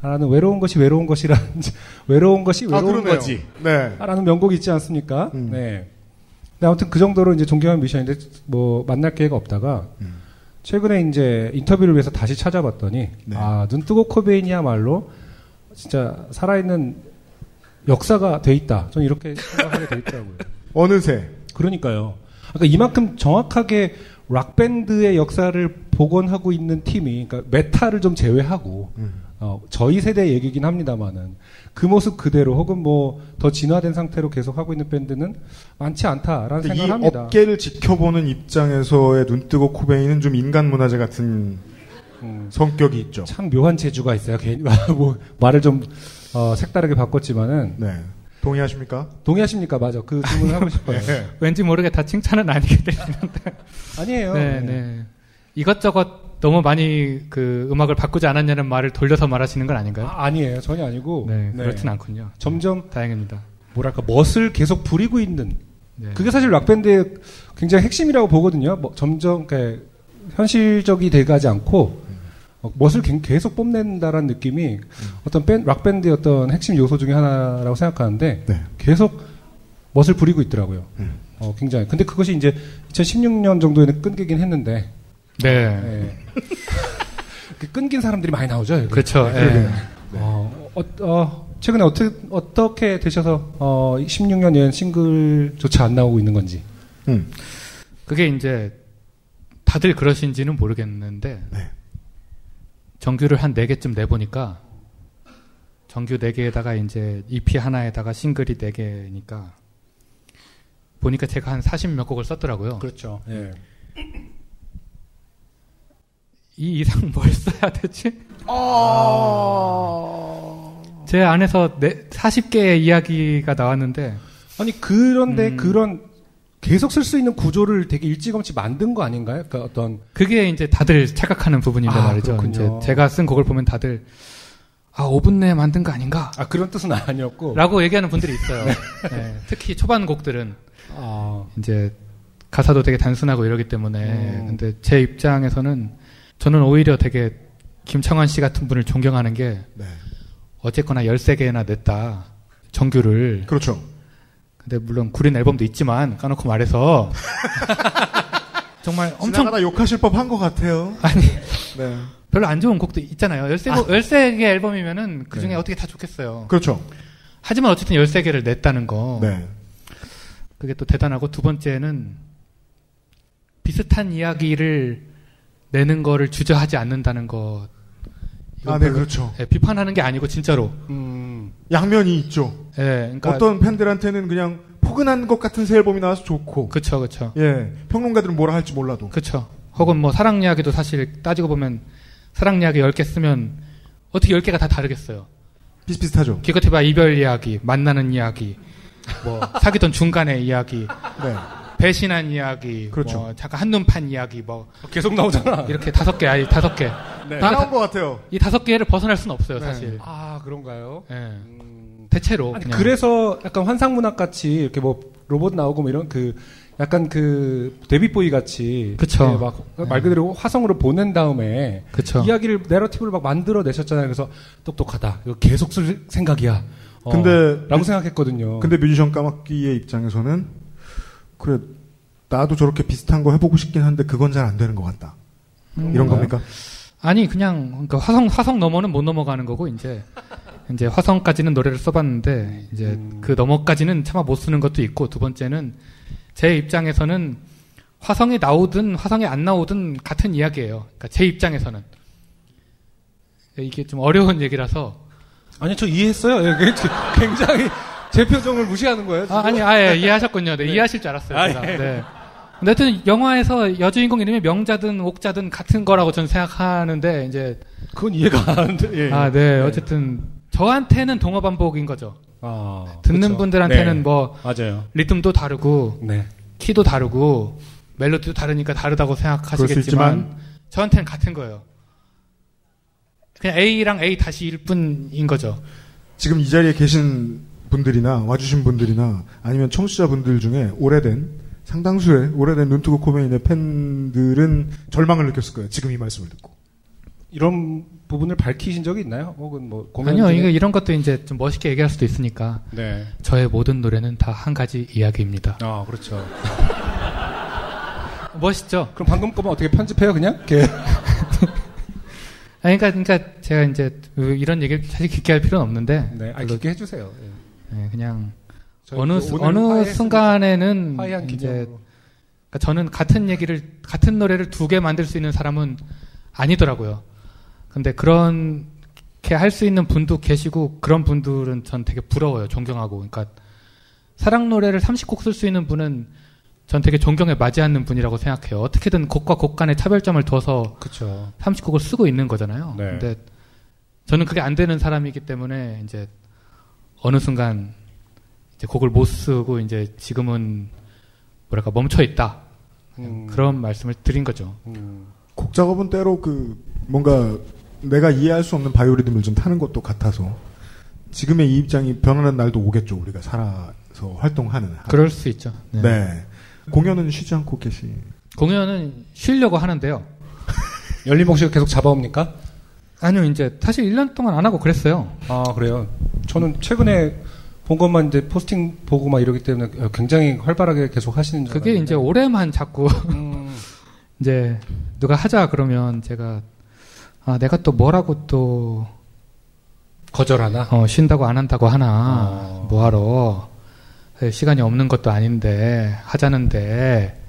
라는 외로운 것이 외로운 것이라는 외로운 것이 아, 외로운 그러네요. 거지. 네. 라는 명곡이 있지 않습니까? 네. 근데 아무튼 그 정도로 이제 존경하는 뮤지션인데 뭐 만날 기회가 없다가 최근에 이제 인터뷰를 위해서 다시 찾아봤더니 아 눈뜨고 코베인이야말로 진짜 살아있는 역사가 돼 있다. 저는 이렇게 생각하게 돼 있더라고요. 어느새. 그러니까요. 그러니까 이만큼 정확하게 락 밴드의 역사를 복원하고 있는 팀이 그러니까 메탈을 좀 제외하고 어, 저희 세대 얘기긴 합니다만은 그 모습 그대로 혹은 뭐 더 진화된 상태로 계속 하고 있는 밴드는 많지 않다라는 이 생각을 합니다. 업계를 지켜보는 입장에서의 눈뜨고 코베인은 좀 인간 문화재 같은 성격이 있죠. 참 묘한 재주가 있어요. 괜히 뭐 말을 좀 어, 색다르게 바꿨지만은 네. 동의하십니까? 동의하십니까? 맞아. 그 질문을 하고 싶어요. 네. 왠지 모르게 다 칭찬은 아니게 들리는데. 아니에요. 네, 네. 이것저것 너무 많이 그 음악을 바꾸지 않았냐는 말을 돌려서 말하시는 건 아닌가요? 아, 니에요 전혀 아니고. 네, 네. 그렇진 않군요. 점점 다행입니다. 뭐랄까 멋을 계속 부리고 있는 네. 그게 사실 락 밴드의 굉장히 핵심이라고 보거든요. 뭐 점점 그러니까 현실적이 돼가지 않고 어, 멋을 갱- 계속 뽐낸다라는 느낌이 어떤 밴, 락 밴드의 어떤 핵심 요소 중에 하나라고 생각하는데 계속 멋을 부리고 있더라고요. 어, 굉장히. 근데 그것이 이제 2016년 정도에는 끊기긴 했는데. 네. 그 끊긴 사람들이 많이 나오죠. 여기. 그렇죠. 네, 예. 그러게요. 어, 어, 어, 최근에 어떻게 어떻게 되셔서 어, 16년엔 싱글조차 안 나오고 있는 건지. 음. 그게 이제 다들 그러신지는 모르겠는데 네. 정규를 한 4개쯤 내보니까 정규 4개에다가 이제 EP 하나에다가 싱글이 4개니까 보니까 제가 한 40 몇 곡을 썼더라고요. 그렇죠. 예. 이 이상 뭘 써야 되지? 제 안에서 네, 40개의 이야기가 나왔는데 아니 그런데 음. 그런 계속 쓸 수 있는 구조를 되게 일찌감치 만든 거 아닌가요? 그러니까 어떤 그게 이제 다들 착각하는 부분인데 아, 말이죠. 그렇군요. 이제 제가 쓴 곡을 보면 다들 아 5분 내에 만든 거 아닌가? 아 그런 뜻은 아니었고. 라고 얘기하는 분들이 있어요. 네, 특히 초반 곡들은 아. 이제 가사도 되게 단순하고 이러기 때문에 음. 근데 제 입장에서는 저는 오히려 되게 김창완 씨 같은 분을 존경하는 게 네. 어쨌거나 13개나 냈다. 정규를. 그렇죠. 근데 물론 구린 앨범도 있지만 까놓고 말해서 정말 엄청 지나가다 욕하실 법한 것 같아요. 아니 네. 별로 안 좋은 곡도 있잖아요. 13곡, 13개 앨범이면은 그 중에 네. 어떻게 다 좋겠어요. 그렇죠. 하지만 어쨌든 13개를 냈다는 거. 네. 그게 또 대단하고 두 번째는 비슷한 이야기를 내는 거를 주저하지 않는다는 거. 이거 아, 네, 그렇죠. 예, 비판하는 게 아니고 진짜로. 음. 양면이 있죠. 예, 그러니까 어떤 팬들한테는 그냥 포근한 것 같은 새 앨범이 나와서 좋고. 그쵸, 그쵸. 예. 평론가들은 뭐라 할지 몰라도. 그쵸. 혹은 뭐 사랑 이야기도 사실 따지고 보면 사랑 이야기 10개 쓰면 어떻게 10개가 다 다르겠어요. 비슷비슷하죠. 기껏해봐 이별 이야기, 만나는 이야기, 뭐 사귀던 중간의 이야기, 네. 배신한 이야기, 그렇죠. 뭐 잠깐 한눈 판 이야기, 뭐 계속 나오잖아. 이렇게 다섯 개, 아니 다섯 개. 네. 다 나온 것 같아요. 이 다섯 개를 벗어날 수는 없어요, 네. 사실. 아 그런가요? 예. 대체로. 아니. 그래서 약간 환상 문학 같이 이렇게 뭐 로봇 나오고 뭐 이런 그 약간 그 데뷔보이 같이 그쵸. 이렇게 막말 그대로 화성으로 보낸 다음에 그쵸. 이야기를 내러티브를 막 만들어 내셨잖아요. 그래서 똑똑하다. 이거 계속 쓸 생각이야. 어, 근데 라고 생각했거든요. 근데 뮤지션 까마귀의 입장에서는 그래 나도 저렇게 비슷한 거 해보고 싶긴 한데 그건 잘 안 되는 것 같다. 음, 이런? 겁니까? 아니 그냥 그러니까 화성 화성 넘어는 못 넘어가는 거고 이제 이제 화성까지는 노래를 써봤는데 이제 음. 그 넘어까지는 차마 못 쓰는 것도 있고 두 번째는 제 입장에서는 화성에 나오든 화성에 안 나오든 같은 이야기예요. 그러니까 제 입장에서는 이게 좀 어려운 얘기라서 아니 저 이해했어요. 예, 굉장히 제 표정을 무시하는 거예요. 아, 아니 아 예 이해하셨군요. 네, 이해하실 줄 알았어요. 아. 예. 네. 근데 하여튼 영화에서 여주인공 이름이 명자든 옥자든 같은 거라고 저는 생각하는데 이제 그건 이해가 안 하는데. 예. 아, 네. 어쨌든 저한테는 동어 반복인 거죠. 아, 듣는 그쵸. 분들한테는 네. 뭐 맞아요. 리듬도 다르고 네. 키도 다르고 멜로디도 다르니까 다르다고 생각하시겠지만 저한테는 같은 거예요. 그냥 A랑 A 다시 일 뿐인 거죠. 지금 이 자리에 계신 분들이나 와주신 분들이나 아니면 청취자분들 중에 오래된 상당수의 오래된 눈뜨고 코메인의 팬들은 절망을 느꼈을 거예요. 지금 이 말씀을 듣고. 이런 부분을 밝히신 적이 있나요? 혹은 뭐 공연 아니요, 중에- 이거 이런 것도 이제 좀 멋있게 얘기할 수도 있으니까. 네. 저의 모든 노래는 다 한 가지 이야기입니다. 아, 그렇죠. 멋있죠? 그럼 방금 거만 어떻게 편집해요, 그냥? 이렇게. 아니, 그러니까, 그러니까 제가 이제 이런 얘기를 사실 깊게 할 필요는 없는데. 네, 아, 깊게 해주세요. 예. 네, 그냥 어느 그 수- 오늘 어느 화해했으니까 순간에는 화해한 이제 기념으로. 그러니까 저는 같은 얘기를 같은 노래를 두 개 만들 수 있는 사람은 아니더라고요. 근데 그렇게 할 수 있는 분도 계시고 그런 분들은 전 되게 부러워요. 존경하고. 그러니까 사랑 노래를 30곡 쓸 수 있는 분은 전 되게 존경에 맞지 않는 분이라고 생각해요. 어떻게든 곡과 곡 간의 차별점을 둬서 그쵸. 30곡을 쓰고 있는 거잖아요. 네. 근데 저는 그게 안 되는 사람이기 때문에 이제 어느 순간 이제 곡을 못 쓰고 이제 지금은 뭐랄까 멈춰 있다. 음. 그런 말씀을 드린 거죠. 곡 작업은 때로 그 뭔가 내가 이해할 수 없는 바이오리듬을 좀 타는 것도 같아서 지금의 이 입장이 변하는 날도 오겠죠. 우리가 살아서 활동하는. 한. 그럴 수 있죠. 네. 네. 공연은 쉬지 않고 계시. 공연은 쉬려고 하는데요. 열린목 씨가 계속 잡아옵니까? 아니요, 이제 사실 1년 동안 안 하고 그랬어요. 아, 그래요? 저는 최근에 본 것만 이제 포스팅 보고 막 이러기 때문에 굉장히 활발하게 계속 하시는 줄 그게 알았는데. 이제 올해만 자꾸 음. 이제 누가 하자 그러면 제가 아 내가 또 뭐라고 또 거절하나? 어, 쉰다고 안 한다고 하나 어. 뭐하러 에, 시간이 없는 것도 아닌데 하자는데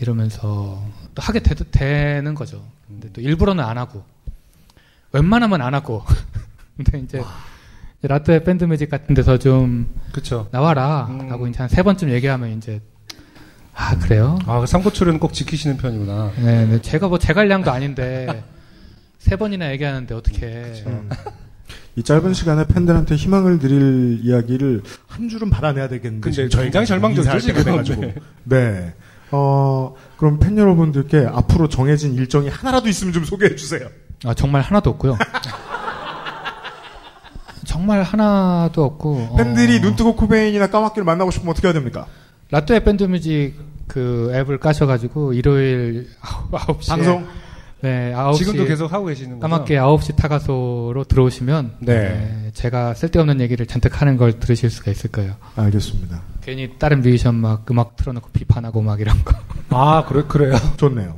이러면서 또 하게 되, 되는 거죠. 근데 또 일부러는 안 하고 웬만하면 안 하고 근데 이제 라떼 밴드 뮤직 같은 데서 좀 그쵸. 나와라 음. 라고 이제 한 세 번쯤 얘기하면 이제 아 그래요? 아, 그 삼고초려는 꼭 지키시는 편이구나. 네, 네. 제가 뭐 제갈량도 아닌데 세 번이나 얘기하는데 어떻게? 음. 이 짧은 시간에 팬들한테 희망을 드릴 이야기를 한 줄은 받아내야 되겠는데. 근데 굉장히 절망적이죠, 지금. 돼가지고. 네. 네. 어, 그럼 팬 여러분들께 앞으로 정해진 일정이 하나라도 있으면 좀 소개해 주세요. 아 정말 하나도 없고요. 정말 하나도 없고. 어, 팬들이 눈뜨고 코베인이나 깜악귀를 만나고 싶으면 어떻게 해야 됩니까? 라떼 밴드 뮤직 그 앱을 까셔가지고 일요일 9시 방송? 네, 9시 지금도 계속 하고 계시는 거죠? 까맣게 9시 타가소로 들어오시면 네. 네, 제가 쓸데없는 얘기를 잔뜩 하는 걸 들으실 수가 있을 거예요. 알겠습니다. 괜히 다른 뮤지션 막 음악 틀어놓고 비판하고 막 이런 거. 아, 그래, 그래요? 좋네요.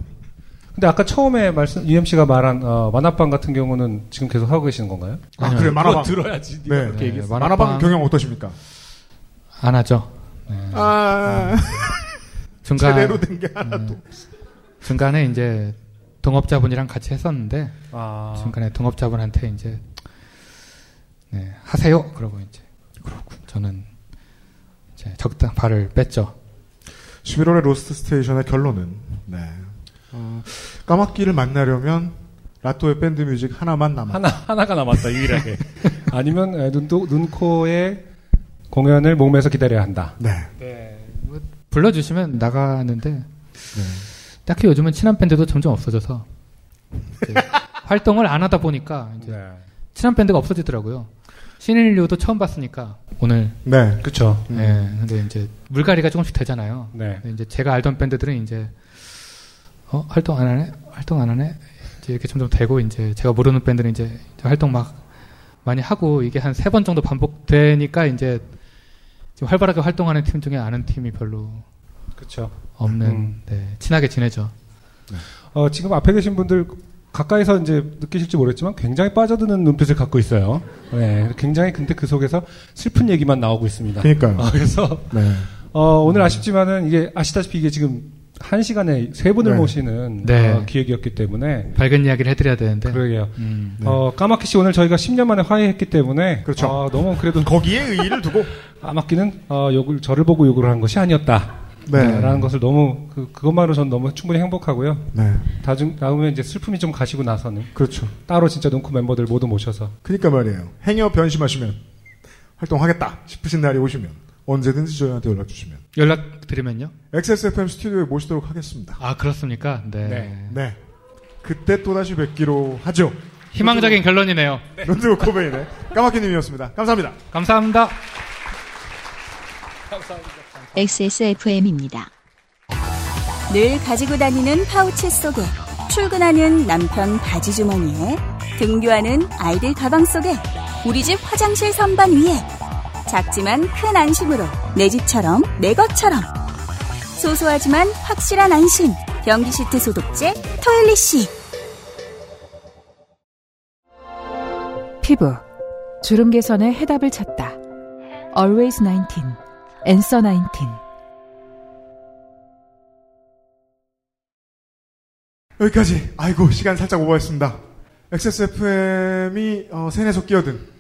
근데 아까 처음에 말씀, UMC가 말한, 어, 만화방 같은 경우는 지금 계속 하고 계시는 건가요? 아, 그래, 만화방. 들어야지. 네. 네. 만화방- 만화방 경영 어떠십니까? 안 하죠. 네. 아, 중간 제대로 된 게 하나도. 중간에 이제 동업자분이랑 같이 했었는데 아. 중간에 동업자분한테 이제 네, 하세요. 그러고 이제 그렇고 저는 이제 적당 발을 뺐죠. 11월의 Lost Station의 결론은 네. 어, 깜악귀를 만나려면 라또의 밴드 music 하나만 남았다. 하나, 하나가 남았다, 유일하게. 아니면, 에, 눈도, 눈코의 공연을 몸에서 기다려야 한다. 네. 네, 뭐 불러주시면 나가는데 네. 딱히 요즘은 친한 밴드도 점점 없어져서 활동을 안 하다 보니까 이제 네. 친한 밴드가 없어지더라고요. 신인류도 처음 봤으니까 오늘 네. 그쵸. 네, 근데 이제 물갈이가 조금씩 되잖아요. 네. 근데 이제 제가 알던 밴드들은 이제 어 활동 안 하네, 활동 안 하네, 이제 이렇게 점점 되고 이제 제가 모르는 밴드는 이제 이제 활동 막 많이 하고 이게 한 세 번 정도 반복되니까 이제 지금 활발하게 활동하는 팀 중에 아는 팀이 별로 그쵸. 없는 음. 네, 친하게 지내죠. 어, 지금 앞에 계신 분들 가까이서 이제 느끼실지 모르겠지만 굉장히 빠져드는 눈빛을 갖고 있어요. 네, 굉장히 근데 그 속에서 슬픈 얘기만 나오고 있습니다. 그러니까요. 어, 그래서 네. 어, 오늘 아쉽지만은 이게 아시다시피 이게 지금 한 시간에 세 분을 네. 모시는 네. 어, 기획이었기 때문에 밝은 이야기를 해드려야 되는데. 그러게요. 음. 어, 까마귀 씨 오늘 저희가 10년 만에 화해했기 때문에 그렇죠. 어, 너무 그래도 거기에 의의를 두고 까마귀는 어, 욕을 저를 보고 욕을 한 것이 아니었다. 네. 네, 라는 것을 너무 그, 그것만으로 전 너무 충분히 행복하고요. 네. 나중 나오면 이제 슬픔이 좀 가시고 나서는 그렇죠. 따로 진짜 눈코 멤버들 모두 모셔서 그니까 말이에요. 행여 변심하시면 활동하겠다 싶으신 날이 오시면 언제든지 저희한테 연락 주시면 연락 드리면요? XSFM 스튜디오에 모시도록 하겠습니다. 아 그렇습니까? 네. 네. 네. 그때 또 다시 뵙기로 하죠. 희망적인 결론이네요. 론드 코베인의 까마귀님이었습니다. 감사합니다. 감사합니다. XSFM입니다. 늘 가지고 다니는 파우치 속에 출근하는 남편 바지 주머니에 등교하는 아이들 가방 속에 우리 집 화장실 선반 위에 작지만 큰 안심으로 내 집처럼 내 것처럼 소소하지만 확실한 안심 변기 시트 소독제 토일리시 피부 주름 개선의 해답을 찾다. Always 19, Answer 19. 여기까지. 아이고 시간 살짝 오버했습니다. XSFM이 어, 세뇌에서 끼어든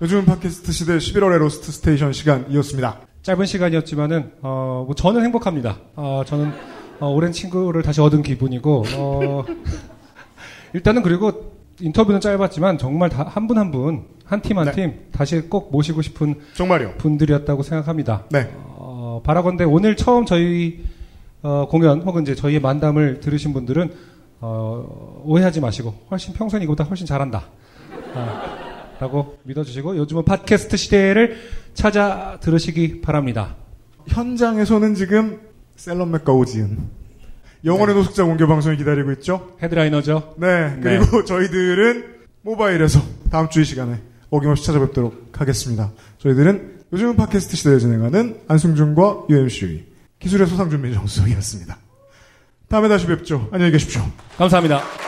요즘 팟캐스트 시대 11월의 Lost Station 시간이었습니다. 짧은 시간이었지만은 어, 뭐 저는 행복합니다. 어, 저는 어, 오랜 친구를 다시 얻은 기분이고 어, 일단은 그리고 인터뷰는 짧았지만 정말 한분 한 분 한 팀 한팀 다시 꼭 모시고 싶은 정말요 분들이었다고 생각합니다. 네. 어, 바라건대 오늘 처음 저희 어, 공연 혹은 이제 저희의 만담을 들으신 분들은 어, 오해하지 마시고 훨씬 평소엔 이거보다 훨씬 잘한다. 아, 라고 믿어주시고 요즘은 팟캐스트 시대를 찾아 들으시기 바랍니다. 현장에서는 지금 셀럽 맥과 오지은 영원의 네. 노숙자 공개 방송이 기다리고 있죠. 헤드라이너죠. 네. 그리고 저희들은 모바일에서 다음 주 이 시간에 어김없이 찾아뵙도록 하겠습니다. 저희들은 요즘은 팟캐스트 시대를 진행하는 안승준과 UMC 기술의 소상준 민정수석이었습니다. 다음에 다시 뵙죠. 안녕히 계십시오. 감사합니다.